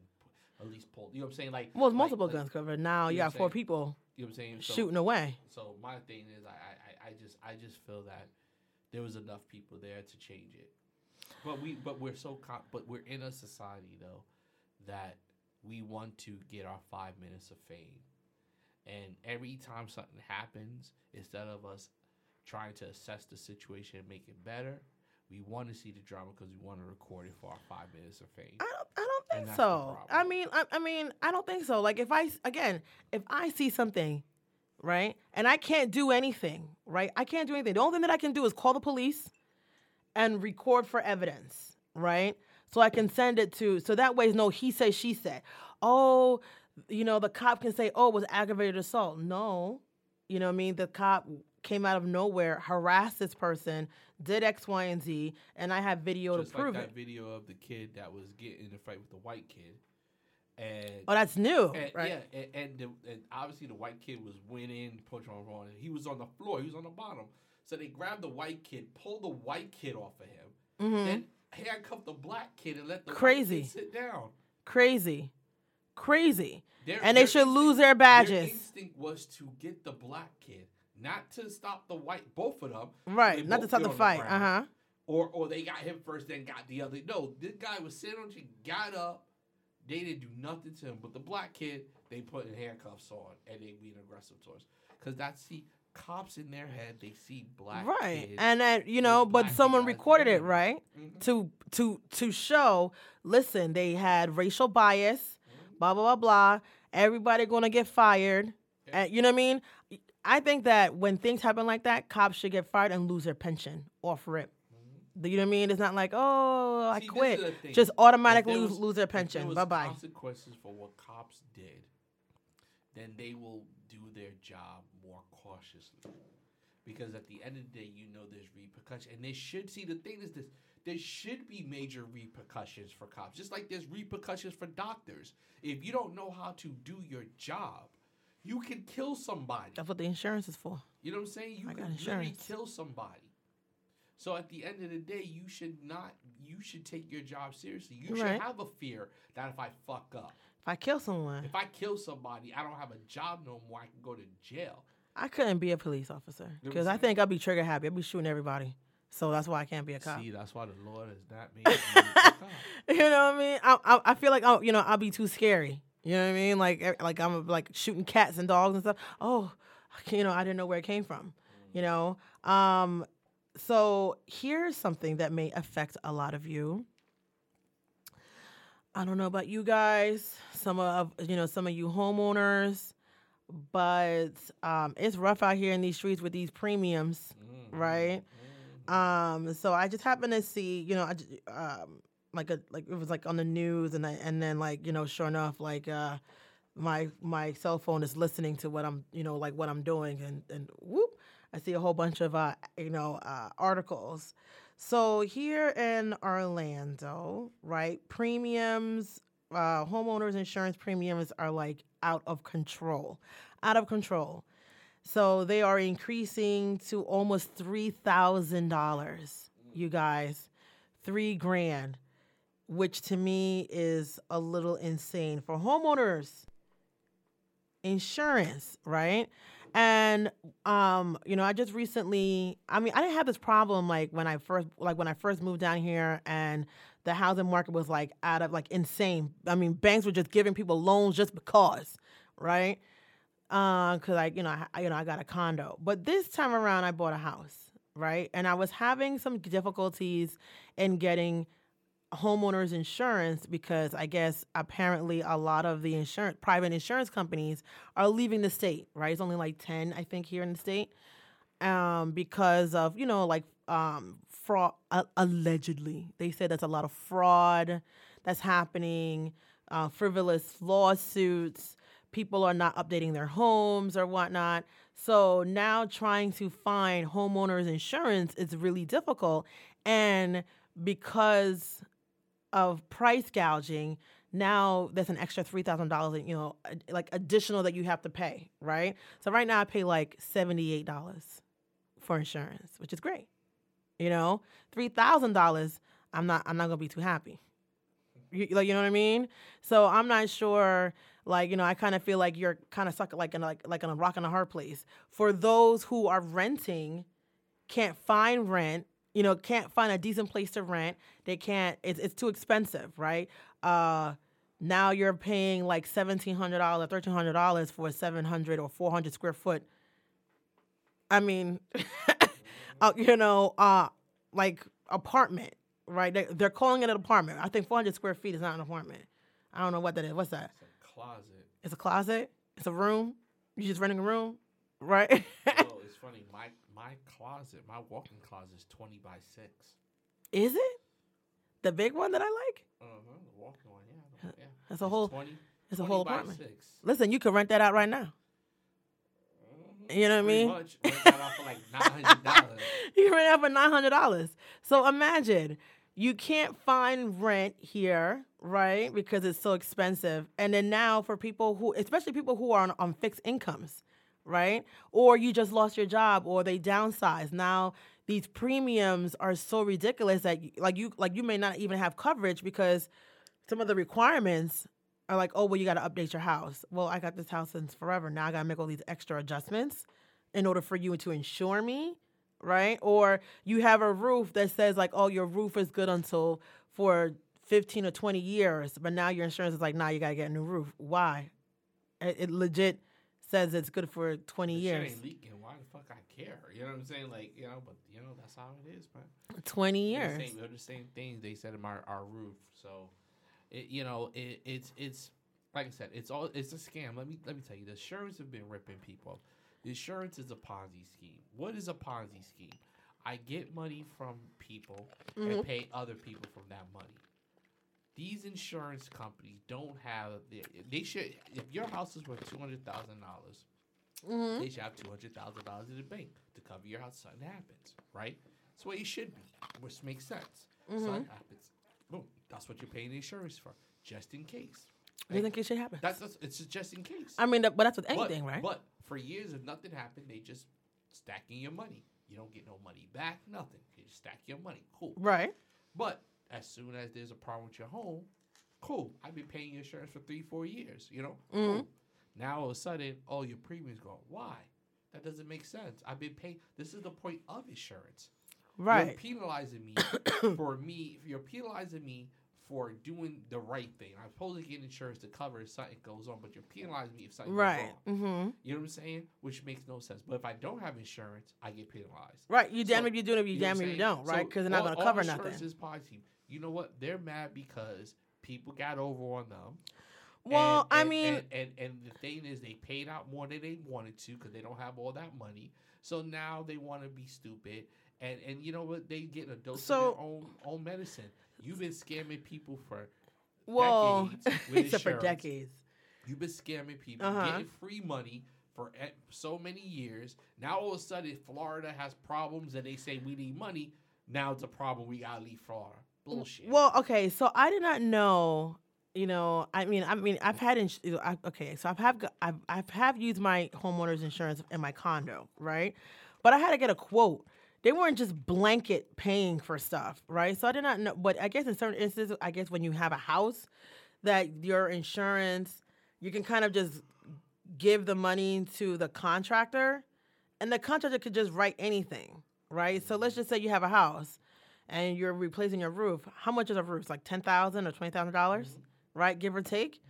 at least pulled. You know what I'm saying? Like Well, it's multiple like- guns covered. Now you you know got four people You know what I'm saying? So- shooting away. so my thing is, I, I, I just, I just feel that there was enough people there to change it. But we, but we're so, con- but we're in a society though that we want to get our five minutes of fame, and every time something happens, instead of us trying to assess the situation and make it better, we want to see the drama because we want to record it for our five minutes of fame. I don't. I don't think so. I mean, I, I mean, I don't think so. Like if I again, if I see something, right, and I can't do anything, right, I can't do anything. The only thing that I can do is call the police and record for evidence, right, so I can send it to. So that way, no he said, she said. Oh, you know, the cop can say, oh, it was aggravated assault. No, you know what I mean. The cop came out of nowhere, harassed this person, did X, Y, and Z, and I have video Just to prove like it. video of the kid that was getting in a fight with the white kid, and Oh, that's new, and, right? yeah, and, and, the, and obviously the white kid was winning, push on on. He was on the floor. He was on the bottom. So they grabbed the white kid, pulled the white kid off of him, hmm then handcuffed the black kid and let the Crazy. sit down. Crazy, crazy, Their- and they should lose instinct- their Their badges. instinct was to get the black kid, not to stop the white. Both of them, Right, not to stop the fight. Uh huh. or or they got him first, then got the other. No, this guy was sitting on the got up. They didn't do nothing to him, but the black kid they put in handcuffs on and they being aggressive towards. Because that's see cops in their head. They see black Right, and then you know, but someone recorded it, right? Mhm. To to to show. Listen, they had racial bias. Blah blah blah blah. Everybody gonna get fired. Yeah. And you know what I mean? I think that when things happen like that, cops should get fired and lose their pension off rip. Mhm. You know what I mean? It's not like, oh, I See, this quit. is the thing. Just automatically lose, was- lose their pension. Bye bye. Consequences for what cops did, then they will do their job more cautiously. Because at the end of the day, you know there's repercussions, and they should see. The thing is this: there should be major repercussions for cops, just like there's repercussions for doctors. If you don't know how to do your job, you can kill somebody. That's what the insurance is for. You know what I'm saying? You I got can literally kill somebody. So at the end of the day, you should not. You should take your job seriously. You should have a fear that if I fuck up, If I kill someone, if I kill somebody, I don't have a job no more. I can go to jail. I couldn't be a police officer because I think I'd be trigger happy. I'd be shooting everybody. So that's why I can't be a cop. See, that's why the Lord has not made me a cop. you know what I mean? I, I, I feel like I, you know I'll be too scary. You know what I mean? Like like I'm like shooting cats and dogs and stuff. Oh, you know I didn't know where it came from. You know. Um. So here's something that may affect a lot of you. I don't know about you guys. Some of you know some of you homeowners, but um, it's rough out here in these streets with these premiums Mhm. right? Mhm. Um, so I just happened to see, you know, I um, like a like it was like on the news, and I, and then like you know, sure enough, like uh, my my cell phone is listening to what I'm, you know, like what I'm doing, and and whoop, I see a whole bunch of uh, you know, uh, articles. So here in Orlando, right, premiums, uh, homeowners insurance premiums are like out of control, out of control. So they are increasing to almost three thousand dollars, you guys, three grand, which to me is a little insane for homeowners insurance, right? And um, you know, I just recently, I mean, I didn't have this problem like when I first, like when I first moved down here, and the housing market was like out of like insane. I mean, banks were just giving people loans just because, right? because like you know, I, you know, I got a condo. But this time around, I bought a house, right? And I was having some difficulties in getting homeowners insurance because I guess apparently a lot of the insurance, private insurance companies are leaving the state, right? It's only like ten, I think, here in the state, um, because of you know, like um, fraud. Uh, allegedly, they said that's a lot of fraud that's happening, uh, frivolous lawsuits people are not updating their homes or whatnot. So now trying to find homeowners insurance is really difficult. And because of price gouging, now there's an extra three thousand dollars, you know, like additional that you have to pay, right? So right now I pay like seventy eight dollars for insurance, which is great. You know, three thousand dollars, I'm not, I'm not gonna be too happy. You, like, you know what I mean? So I'm not sure like you know i kind of feel like you're kind of stuck like in like like in a rock and a hard place for those who are renting can't find rent you know can't find a decent place to rent they can't it's, it's too expensive right uh now you're paying like $1700 $1300 for a 700 or 400 square foot i mean uh, you know uh like apartment right they, they're calling it an apartment i think 400 square feet is not an apartment i don't know what that is what's that It's a closet. it's a closet. It's a room. You're just renting a room, right? well, it's funny. My my closet, my walk-in closet is twenty by six. Is it the big one that I like? Uh-huh. The walk-in one, yeah, yeah. That's a whole. 20, It's a whole apartment. Six. Listen, you could rent that out right now. Mhm. You know what I mean? Much. Rent that out for like nine hundred dollars. you rent out for nine hundred dollars. So imagine you can't find rent here, right? Because it's so expensive. And then now for people who, especially people who are on, on fixed incomes, right? Or you just lost your job, or they downsized. Now these premiums are so ridiculous that like you like you may not even have coverage because some of the requirements are like, oh well, you got to update your house. Well, I got this house since forever. Now I got to make all these extra adjustments in order for you to insure me right? Or you have a roof that says like, oh, your roof is good until for 15 or 20 years, but now your insurance is like, nah, you gotta get a new roof. Why? It, it legit says it's good for 20 The years. Leaking. Why the fuck I care? You know what I'm saying? Like you know, but you know that's how it is, man. 20 They're years. The same, they're the same things they said in our, our roof. So, it you know it, it's it's like I said, it's all it's a scam. Let me let me tell you, the insurance have been ripping people. The insurance is a Ponzi scheme. What is a Ponzi scheme? I get money from people and mm-hmm. pay other people from that money. These insurance companies don't have the, they should if your house is worth two hundred thousand dollars, Mm-hmm. they should have two hundred thousand dollars in the bank to cover your house. Something happens, right? That's what it should be, which makes sense. Mm-hmm. Something happens, boom. That's what you're paying insurance for, just in case. You think it should happen? That's, that's it's just in case. I mean, that, but that's with But- anything, right? But for years, if nothing happened, they just stacking your money. You don't get no money back, nothing. You just stack your money. Cool. right. But as soon as there's a problem with your home, cool. I've been paying your insurance for three, four years. You know, Mm-hmm. cool. Now all of a sudden, all your premiums go. Why? That doesn't make sense. I've been paying. This is the point of insurance. Right. You're penalizing me for me. You're penalizing me for doing the right thing. I'm supposed to get insurance to cover if something goes on, but you're penalizing me if something goes Right. wrong. Mm-hmm. You know what I'm saying? Which makes no sense. But if I don't have insurance, I get penalized. Right. You damn So, if you do it, you, You damn if you don't, right? So Because they're not going to cover insurance nothing. Is. You know what? They're mad because people got over on them. Well, And- I and- mean, and, and and the thing is, they paid out more than they wanted to because they don't have all that money. So now they want to be stupid, and and you know what? They get a dose So- of their own own medicine. You've been scamming people for well, decades except for decades. You've been scamming people, Uh-huh. getting free money for so many years. Now all of a sudden, Florida has problems, and they say we need money. Now it's a problem. We gotta leave Florida. Mm, Bullshit. Well, okay, so I did not know. You know, I mean, I mean, I've had, ins- I, okay, so I've have, I've, I've have used my homeowner's insurance in my condo, right? But I had to get a quote. They weren't just blanket paying for stuff, right? So I did not know. But I guess in certain instances, I guess when you have a house, that your insurance, you can kind of just give the money to the contractor, and the contractor could just write anything, right? So let's just say you have a house and you're replacing your roof. How much is a roof? Like ten thousand or twenty thousand dollars, right? Give or take,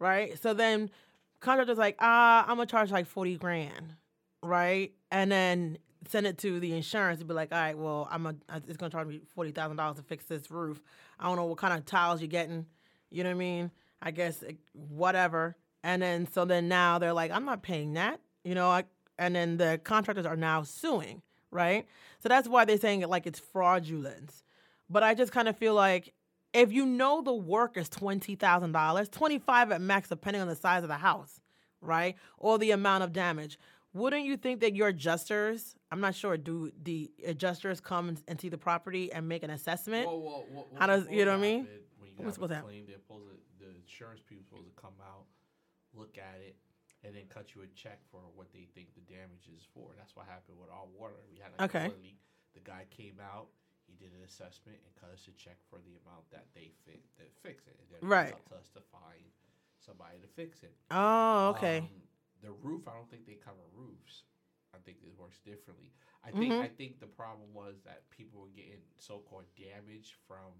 right? So then contractor's like, ah, I'm gonna charge like forty grand, right? And then send it to the insurance and be like, all right, well, I'm a, it's gonna charge me forty thousand dollars to fix this roof. I don't know what kind of tiles you're getting. You know what I mean? I guess whatever. And then so then now they're like, I'm not paying that. You know, I, and then the contractors are now suing, right? So that's why they're saying it like it's fraudulent. But I just kind of feel like if you know the work is twenty thousand dollars, twenty five at max, depending on the size of the house, right, or the amount of damage, wouldn't you think that your adjusters? I'm not sure. Do the adjusters come and see the property and make an assessment? How does- what's you know what I mean? When you What's have supposed to happen? claim, they're supposed to, the insurance people supposed to come out, look at it, and then cut you a check for what they think the damage is for. That's what happened with our water. We had like Okay. a leak. The guy came out, he did an assessment and cut us a check for the amount that they fit that fix it. And then Right. It's up to us to find somebody to fix it. Oh, okay. Um, the roof, I don't think they cover roofs. I think it works differently. I think Mhm. I think the problem was that people were getting so called damage from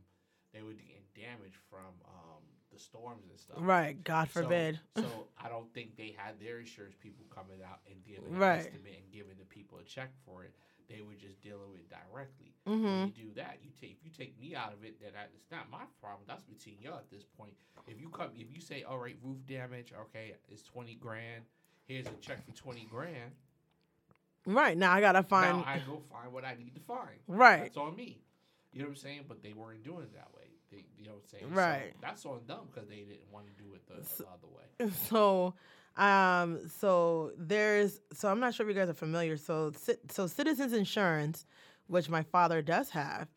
they were getting damage from um, the storms and stuff. right. God forbid. So, I don't think they had their insurance people coming out and giving Right. an estimate and giving the people a check for it. They were just dealing with it directly. hmm When you do that, you take if you take me out of it, then I, it's not my problem. That's between you at this point. If you come, if you say, all right, roof damage, okay, it's twenty grand. Here's a check for twenty grand. Right now, I gotta find. Now I go find what I need to find. right. That's on me. You know what I'm saying? But they weren't doing it that way. They, you know what I'm saying? So Right. that's on them because they didn't want to do it the, So- the other way. So, Um, so there's so I'm not sure if you guys are familiar. So so Citizens Insurance, which my father does have,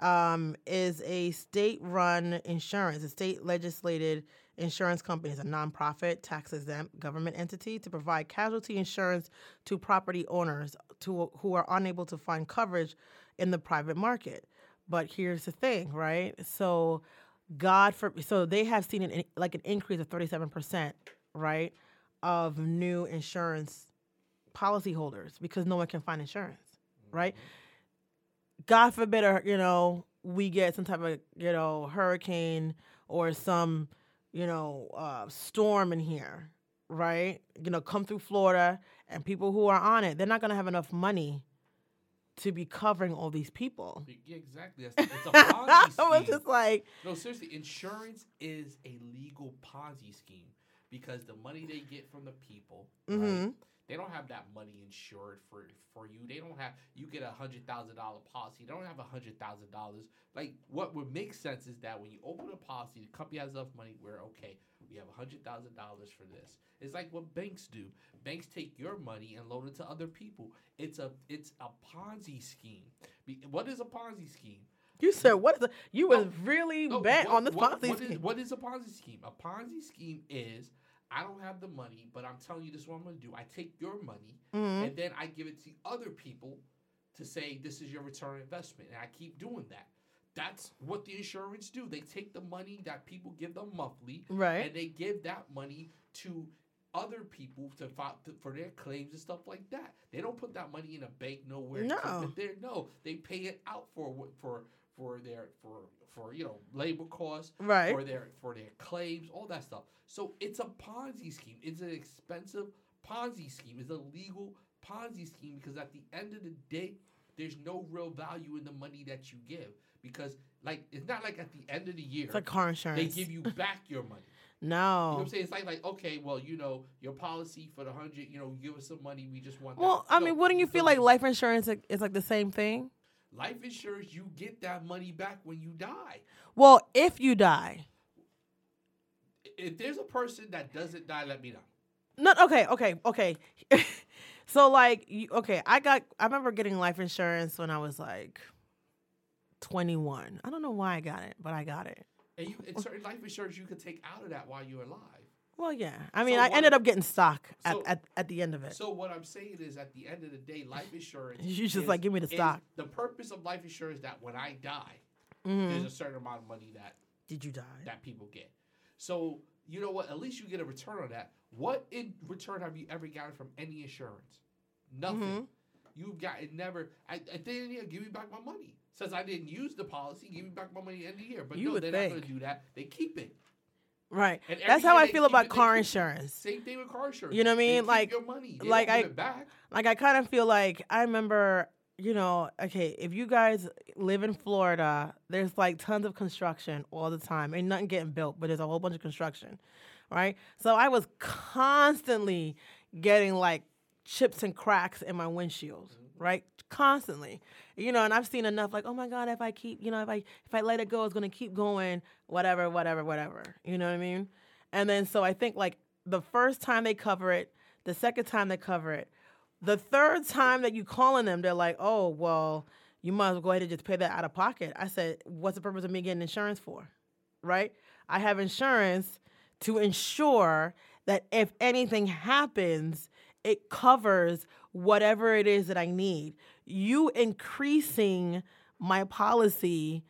um, is a state-run insurance, a state legislated insurance company. It's a nonprofit, tax-exempt government entity to provide casualty insurance to property owners to who are unable to find coverage in the private market. But here's the thing, right? So God for so they have seen an like an increase of 37%, right, of new insurance policyholders because no one can find insurance, right? God forbid, or, you know, we get some type of, you know, hurricane or some, you know, uh, storm in here, right? You know, come through Florida and people who are on it, they're not going to have enough money to be covering all these people. Yeah, exactly. It's, it's a Ponzi scheme. I was just like, no, seriously, insurance is a legal Ponzi scheme because the money they get from the people, mm-hmm. right? They don't have that money insured for for you. They don't have you get a hundred thousand dollar policy. They don't have a hundred thousand dollars. Like what would make sense is that when you open a policy, the company has enough money where okay, we have a hundred thousand dollars for this. It's like what banks do. Banks take your money and loan it to other people. It's a it's a Ponzi scheme. What is a Ponzi scheme? You said what is a you was really no, bent what, on this what, Ponzi what scheme. Is, what is a Ponzi scheme? A Ponzi scheme is I don't have the money, but I'm telling you this is what I'm going to do. I take your money mm-hmm. and then I give it to other people to say this is your return on investment, and I keep doing that. That's what the insurance do. They take the money that people give them monthly, right, and they give that money to other people to, to for their claims and stuff like that. They don't put that money in a bank nowhere. No, no, they pay it out for for for their for for you know labor costs, right? For their for their claims, all that stuff. So it's a Ponzi scheme. It's an expensive Ponzi scheme. It's a legal Ponzi scheme because at the end of the day, there's no real value in the money that you give because like it's not like at the end of the year it's like car insurance. They give you back your money. No. You know what I'm saying? It's like like okay, well, you know, your policy for the hundred, you know, give us some money. We just want. Well, that. I no, mean, wouldn't you feel like life insurance is like the same thing? Life insurance, you get that money back when you die. Well, if you die. If there's a person that doesn't die, let me know. No, okay, okay, okay. so like, okay, I got. I remember getting life insurance when I was like 21. I don't know why I got it, but I got it. And you, it's certain life insurance you could take out of that while you're alive. Well, yeah. I mean, So I ended up getting stock at, so- at, at the end of it. So what I'm saying is, at the end of the day, life insurance. You just is- like, give me the stock. The purpose of life insurance is that when I die, Mhm. there's a certain amount of money that Did you die? that people get. So you know what? At least you get a return on that. What in return have you ever gotten from any insurance? Nothing. Mhm. You've got it never. I, at the end of the year, give me back my money. Says I didn't use the policy, give me back my money at the end of the year. But You no, would they're not going to do that. They keep it. Right. And That's how I feel about it, car keep insurance. Same thing with car insurance. You know what I mean? Like- your money. They like I- it back. Like I kind of feel like I remember, you know, okay, if you guys live in Florida, there's like tons of construction all the time. Ain't nothing getting built, but there's a whole bunch of construction, right? So I was constantly getting like chips and cracks in my windshield, mm-hmm. right? Constantly, you know. And I've seen enough, like, oh my god, if I keep, you know, if I if I let it go, it's gonna keep going, whatever, whatever, whatever. You know what I mean? And then so I think like the first time they cover it, the second time they cover it, the third time that you calling them, they're like, "Oh, well, you might as well go ahead and just pay that out of pocket." I said, "What's the purpose of me getting insurance for?" Right? I have insurance to ensure that if anything happens, it covers whatever it is that I need. You increasing my policy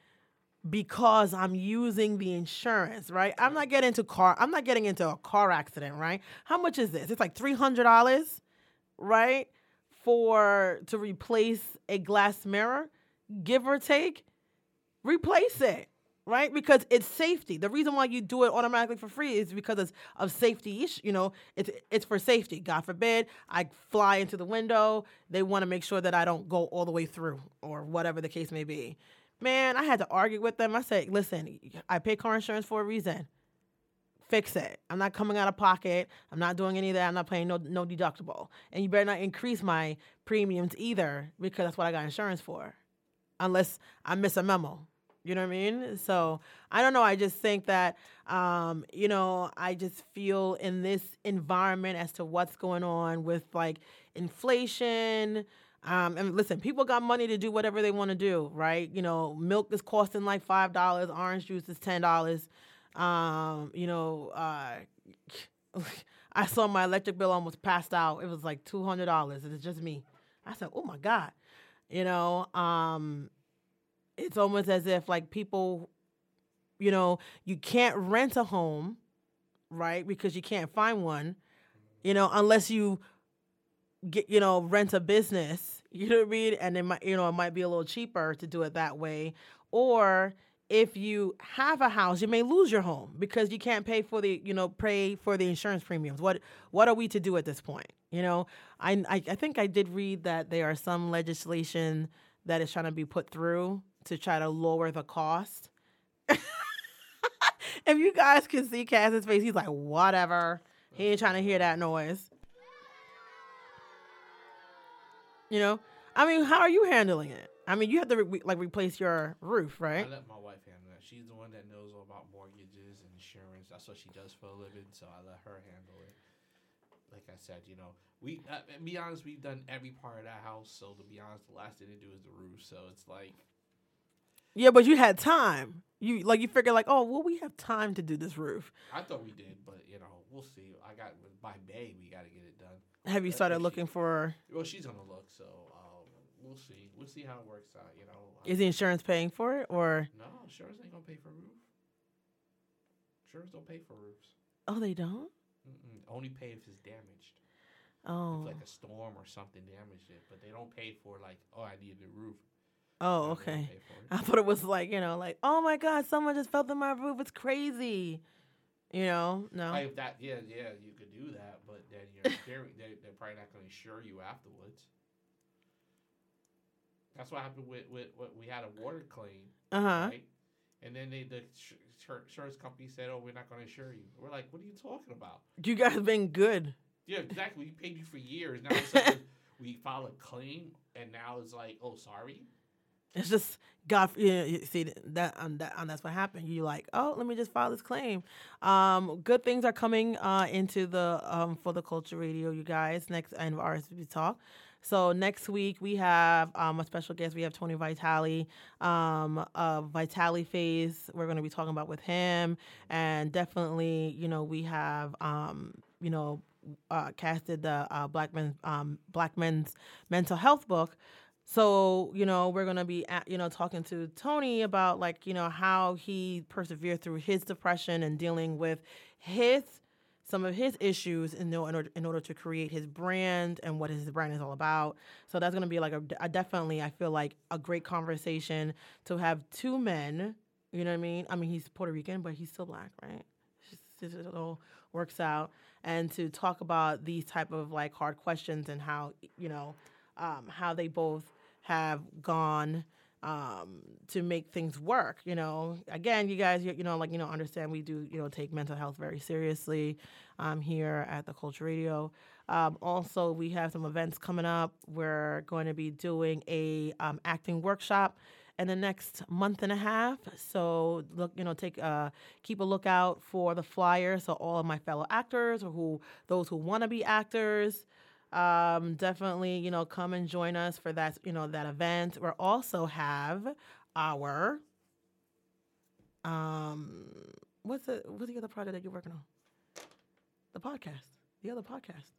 because I'm using the insurance, right? I'm not getting into car. I'm not getting into a car accident, right? How much is this? It's like three hundred dollars, right, for to replace a glass mirror, give or take. Replace it, right? Because it's safety. The reason why you do it automatically for free is because it's of safety. You know, it's it's for safety. God forbid I fly into the window. They want to make sure that I don't go all the way through, or whatever the case may be. Man, I had to argue with them. I said, listen, I pay car insurance for a reason. Fix it. I'm not coming out of pocket. I'm not doing any of that. I'm not paying no no deductible. And you better not increase my premiums either because that's what I got insurance for. Unless I miss a memo. You know what I mean? So I don't know. I just think that, um, you know, I just feel in this environment as to what's going on with like inflation. Um, and listen, people got money to do whatever they want to do, right? You know, milk is costing like five dollars, orange juice is ten dollars. Um, you know, uh, I saw my electric bill almost passed out. It was like two hundred dollars. It's just me. I said, "Oh my god," you know. Um, it's almost as if like people, you know, you can't rent a home, right? Because you can't find one, you know, unless you get, you know, rent a business. You know what I mean? And it might, you know, it might be a little cheaper to do it that way, or if you have a house, you may lose your home because you can't pay for the, you know, pay for the insurance premiums. What what are we to do at this point? You know, I I, I think I did read that there are some legislation that is trying to be put through to try to lower the cost. if you guys can see Cass's face, he's like, whatever. He ain't trying to hear that noise. You know, I mean, how are you handling it? I mean, you have to re- like replace your roof, right? I let my wife handle that. She's the one that knows all about mortgages and insurance. That's what she does for a living, so I let her handle it. Like I said, you know, we uh, be honest, we've done every part of that house. So to be honest, the last thing to do is the roof. So it's like, yeah, but you had time. You like you figure like, oh, well, we have time to do this roof. I thought we did, but you know, we'll see. I got by May, we got to get it done. Have you started looking for? Well, she's gonna look, so um, we'll see. We'll see how it works out. You know, is the insurance paying for it or? No, insurance ain't gonna pay for roof. Insurance don't pay for roofs. Oh, they don't. Mm-mm. Only pay if it's damaged. Oh. If like a storm or something damaged it, but they don't pay for like, oh, I need a roof. Oh, okay. I thought it was like you know, like oh my god, someone just fell through my roof. It's crazy. You know, no. Like that, yeah, yeah, you could do that, but then you're they, they're probably not going to insure you afterwards. That's what happened with with, with we had a water claim, uh huh, right? And then they the insurance company said, "Oh, we're not going to insure you." We're like, "What are you talking about?" You guys been good. Yeah, exactly. We paid you for years. Now it's we file a claim, and now it's like, "Oh, sorry." It's just God. You, you see that, um, that um, that's what happened. You like, oh, let me just file this claim. Um, good things are coming uh, into the um, for the culture radio, you guys. Next and RSVP talk. So next week we have um, a special guest. We have Tony Vitali, um, uh, Vitale phase. We're going to be talking about with him, and definitely, you know, we have, um, you know, uh, casted the uh, Black Men, um, Black Men's Mental Health book. So, you know, we're going to be, at, you know, talking to Tony about like, you know, how he persevered through his depression and dealing with his some of his issues in, order in order to create his brand and what his brand is all about. So that's going to be like a, a, definitely I feel like a great conversation to have two men. You know what I mean? I mean he's Puerto Rican, but he's still black, right? It, all works out, and to talk about these type of like hard questions and how you know um, how they both have gone um, to make things work. You know, again, you guys, you, you, know, like you know, understand we do you know take mental health very seriously um, here at the Culture Radio. Um, also, we have some events coming up. We're going to be doing a um, acting workshop in the next month and a half. So look, you know, take uh, keep a lookout for the flyer. So all of my fellow actors or who those who want to be actors um, definitely, you know, come and join us for that, you know, that event. We also have our um what's the what's the other project that you're working on? The podcast. The other podcast.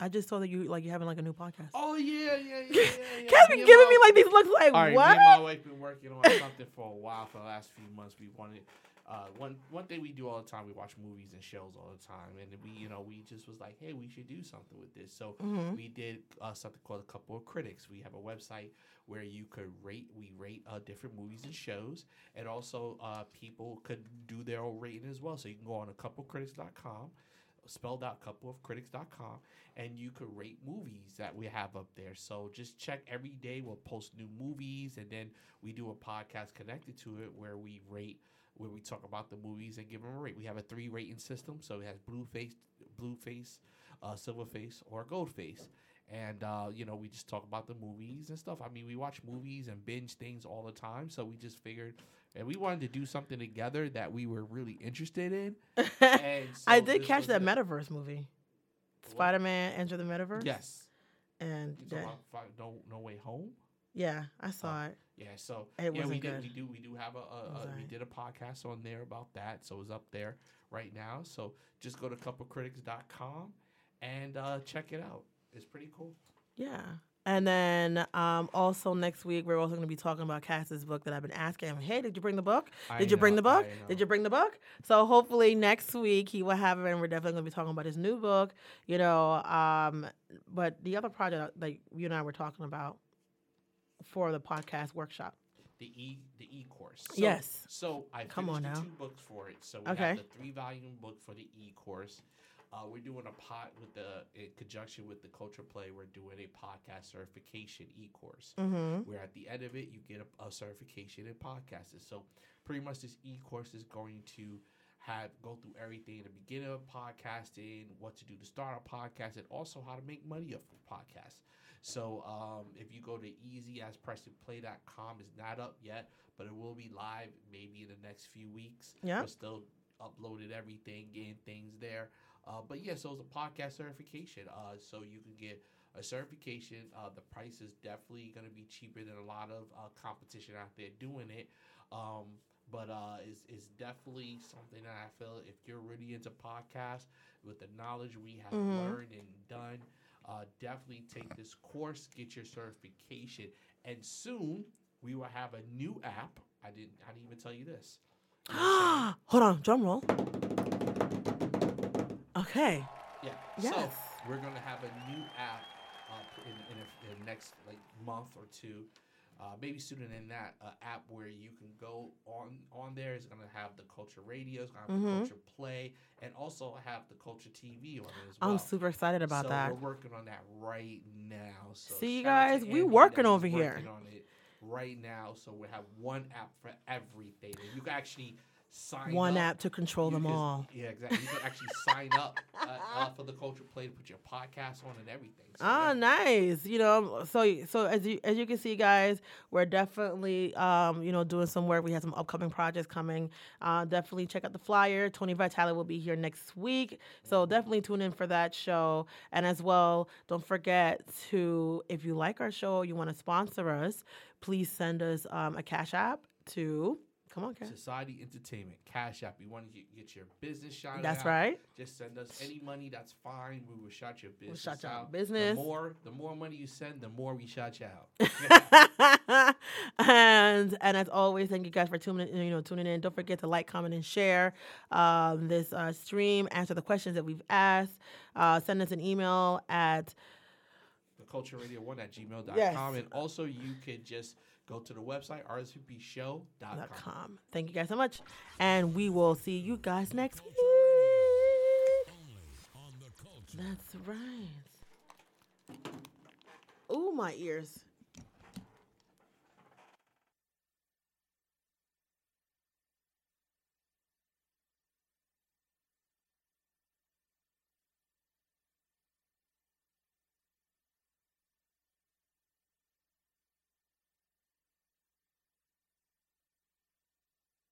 I just saw that you like you having like a new podcast. Oh yeah, yeah, yeah, yeah. yeah. Kat been giving me like these looks like All right, what? Me and my wife been working on something for a while for the last few months. We wanted uh, one one thing we do all the time, we watch movies and shows all the time, and we you know we just was like, hey, we should do something with this. So mm-hmm. we did uh, something called a couple of critics. We have a website where you could rate. We rate uh, different movies and shows, and also uh, people could do their own rating as well. So you can go on a couple couplecritics.com spelled out couple of critics.com and you could rate movies that we have up there so just check every day we'll post new movies and then we do a podcast connected to it where we rate where we talk about the movies and give them a rate. We have a three rating system, so it has blue face, blue face, uh, silver face, or gold face. and uh, you know we just talk about the movies and stuff. I mean, we watch movies and binge things all the time, so we just figured. And we wanted to do something together that we were really interested in. And so I did catch that it. metaverse movie, Spider Man Enter the Metaverse. Yes. and You that- about no, no way home. Yeah, I saw it. Yeah, so It yeah, we wasn't did. We do. We do have a, a, a we did a podcast on there about that, so it's up there right now. So just go to couplecritics.com and uh, check it out. It's pretty cool. Yeah. And then um, also next week we're also going to be talking about Cass's book that I've been asking him. Hey, did you bring the book? I Did you bring the book? Did you bring the book? So hopefully next week he will have it, and we're definitely going to be talking about his new book. You know, um, but the other project like you and I were talking about for the podcast workshop. The e the e course. So, Yes. So I Come on now. two books for it. So we Okay. have the three volume book for the e course. Uh, we're doing a pot with the in conjunction with the Culture Play. We're doing a podcast certification e course. Mm-hmm. where at the end of it you get a, a certification in podcasting. So pretty much this e-course is going to have go through everything the beginning of podcasting, what to do to start a podcast, and also how to make money off of podcasts. So um, if you go to easyasprestonplay.com, it's not up yet, but it will be live maybe in the next few weeks. Yeah. We're still uploaded everything, getting things there. Uh, but yeah, so it's a podcast certification. Uh, so you can get a certification. Uh, the price is definitely going to be cheaper than a lot of uh, competition out there doing it. Um, but uh, it's, it's definitely something that I feel if you're really into podcasts with the knowledge we have Mhm. learned and done, uh, definitely take this course, get your certification, and soon we will have a new app. I didn't. I didn't even tell you this. You know what I'm saying? Hold on, drum roll. Okay. Yeah. Yes. So we're gonna have a new app uh, in, in, a, in the next like month or two, uh, maybe sooner than that. An app where you can go on on there is gonna have the Culture Radio, it's gonna have Mhm. the Culture Play, and also have the Culture TV on it as well. I'm super excited about so that. We're working on that right now. So See, you to guys, we working over here. working it right now. So we have one app for everything, and you can actually sign One up. app to control You them all. Yeah, exactly. You can actually sign up uh, uh, for the Culture Play to put your podcast on and everything. So, Ah, yeah. nice. You know, so so as you as you can see, guys, we're definitely um, you know doing some work. We have some upcoming projects coming. Uh, definitely check out the flyer. Tony Vitale will be here next week, so definitely tune in for that show. And as well, don't forget to if you like our show, you want to sponsor us, please send us um, a cash app to. Come on, Cash. Society Entertainment Cash App. You want to get, get your business shot. That's out, right. Just send us any money. That's fine. We will shout your business shout out. business. The more, the more money you send, the more we shout you out. and and as always, thank you guys for tuning in. You know, tuning in. Don't forget to like, comment, and share um, this uh, stream. Answer the questions that we've asked. Uh, send us an email at the culture radio one at gmail.com. Yes. And also, you could just go to the website, rsvpshow.com. Thank you guys so much, and we will see you guys next week. That's right. Ooh, my ears.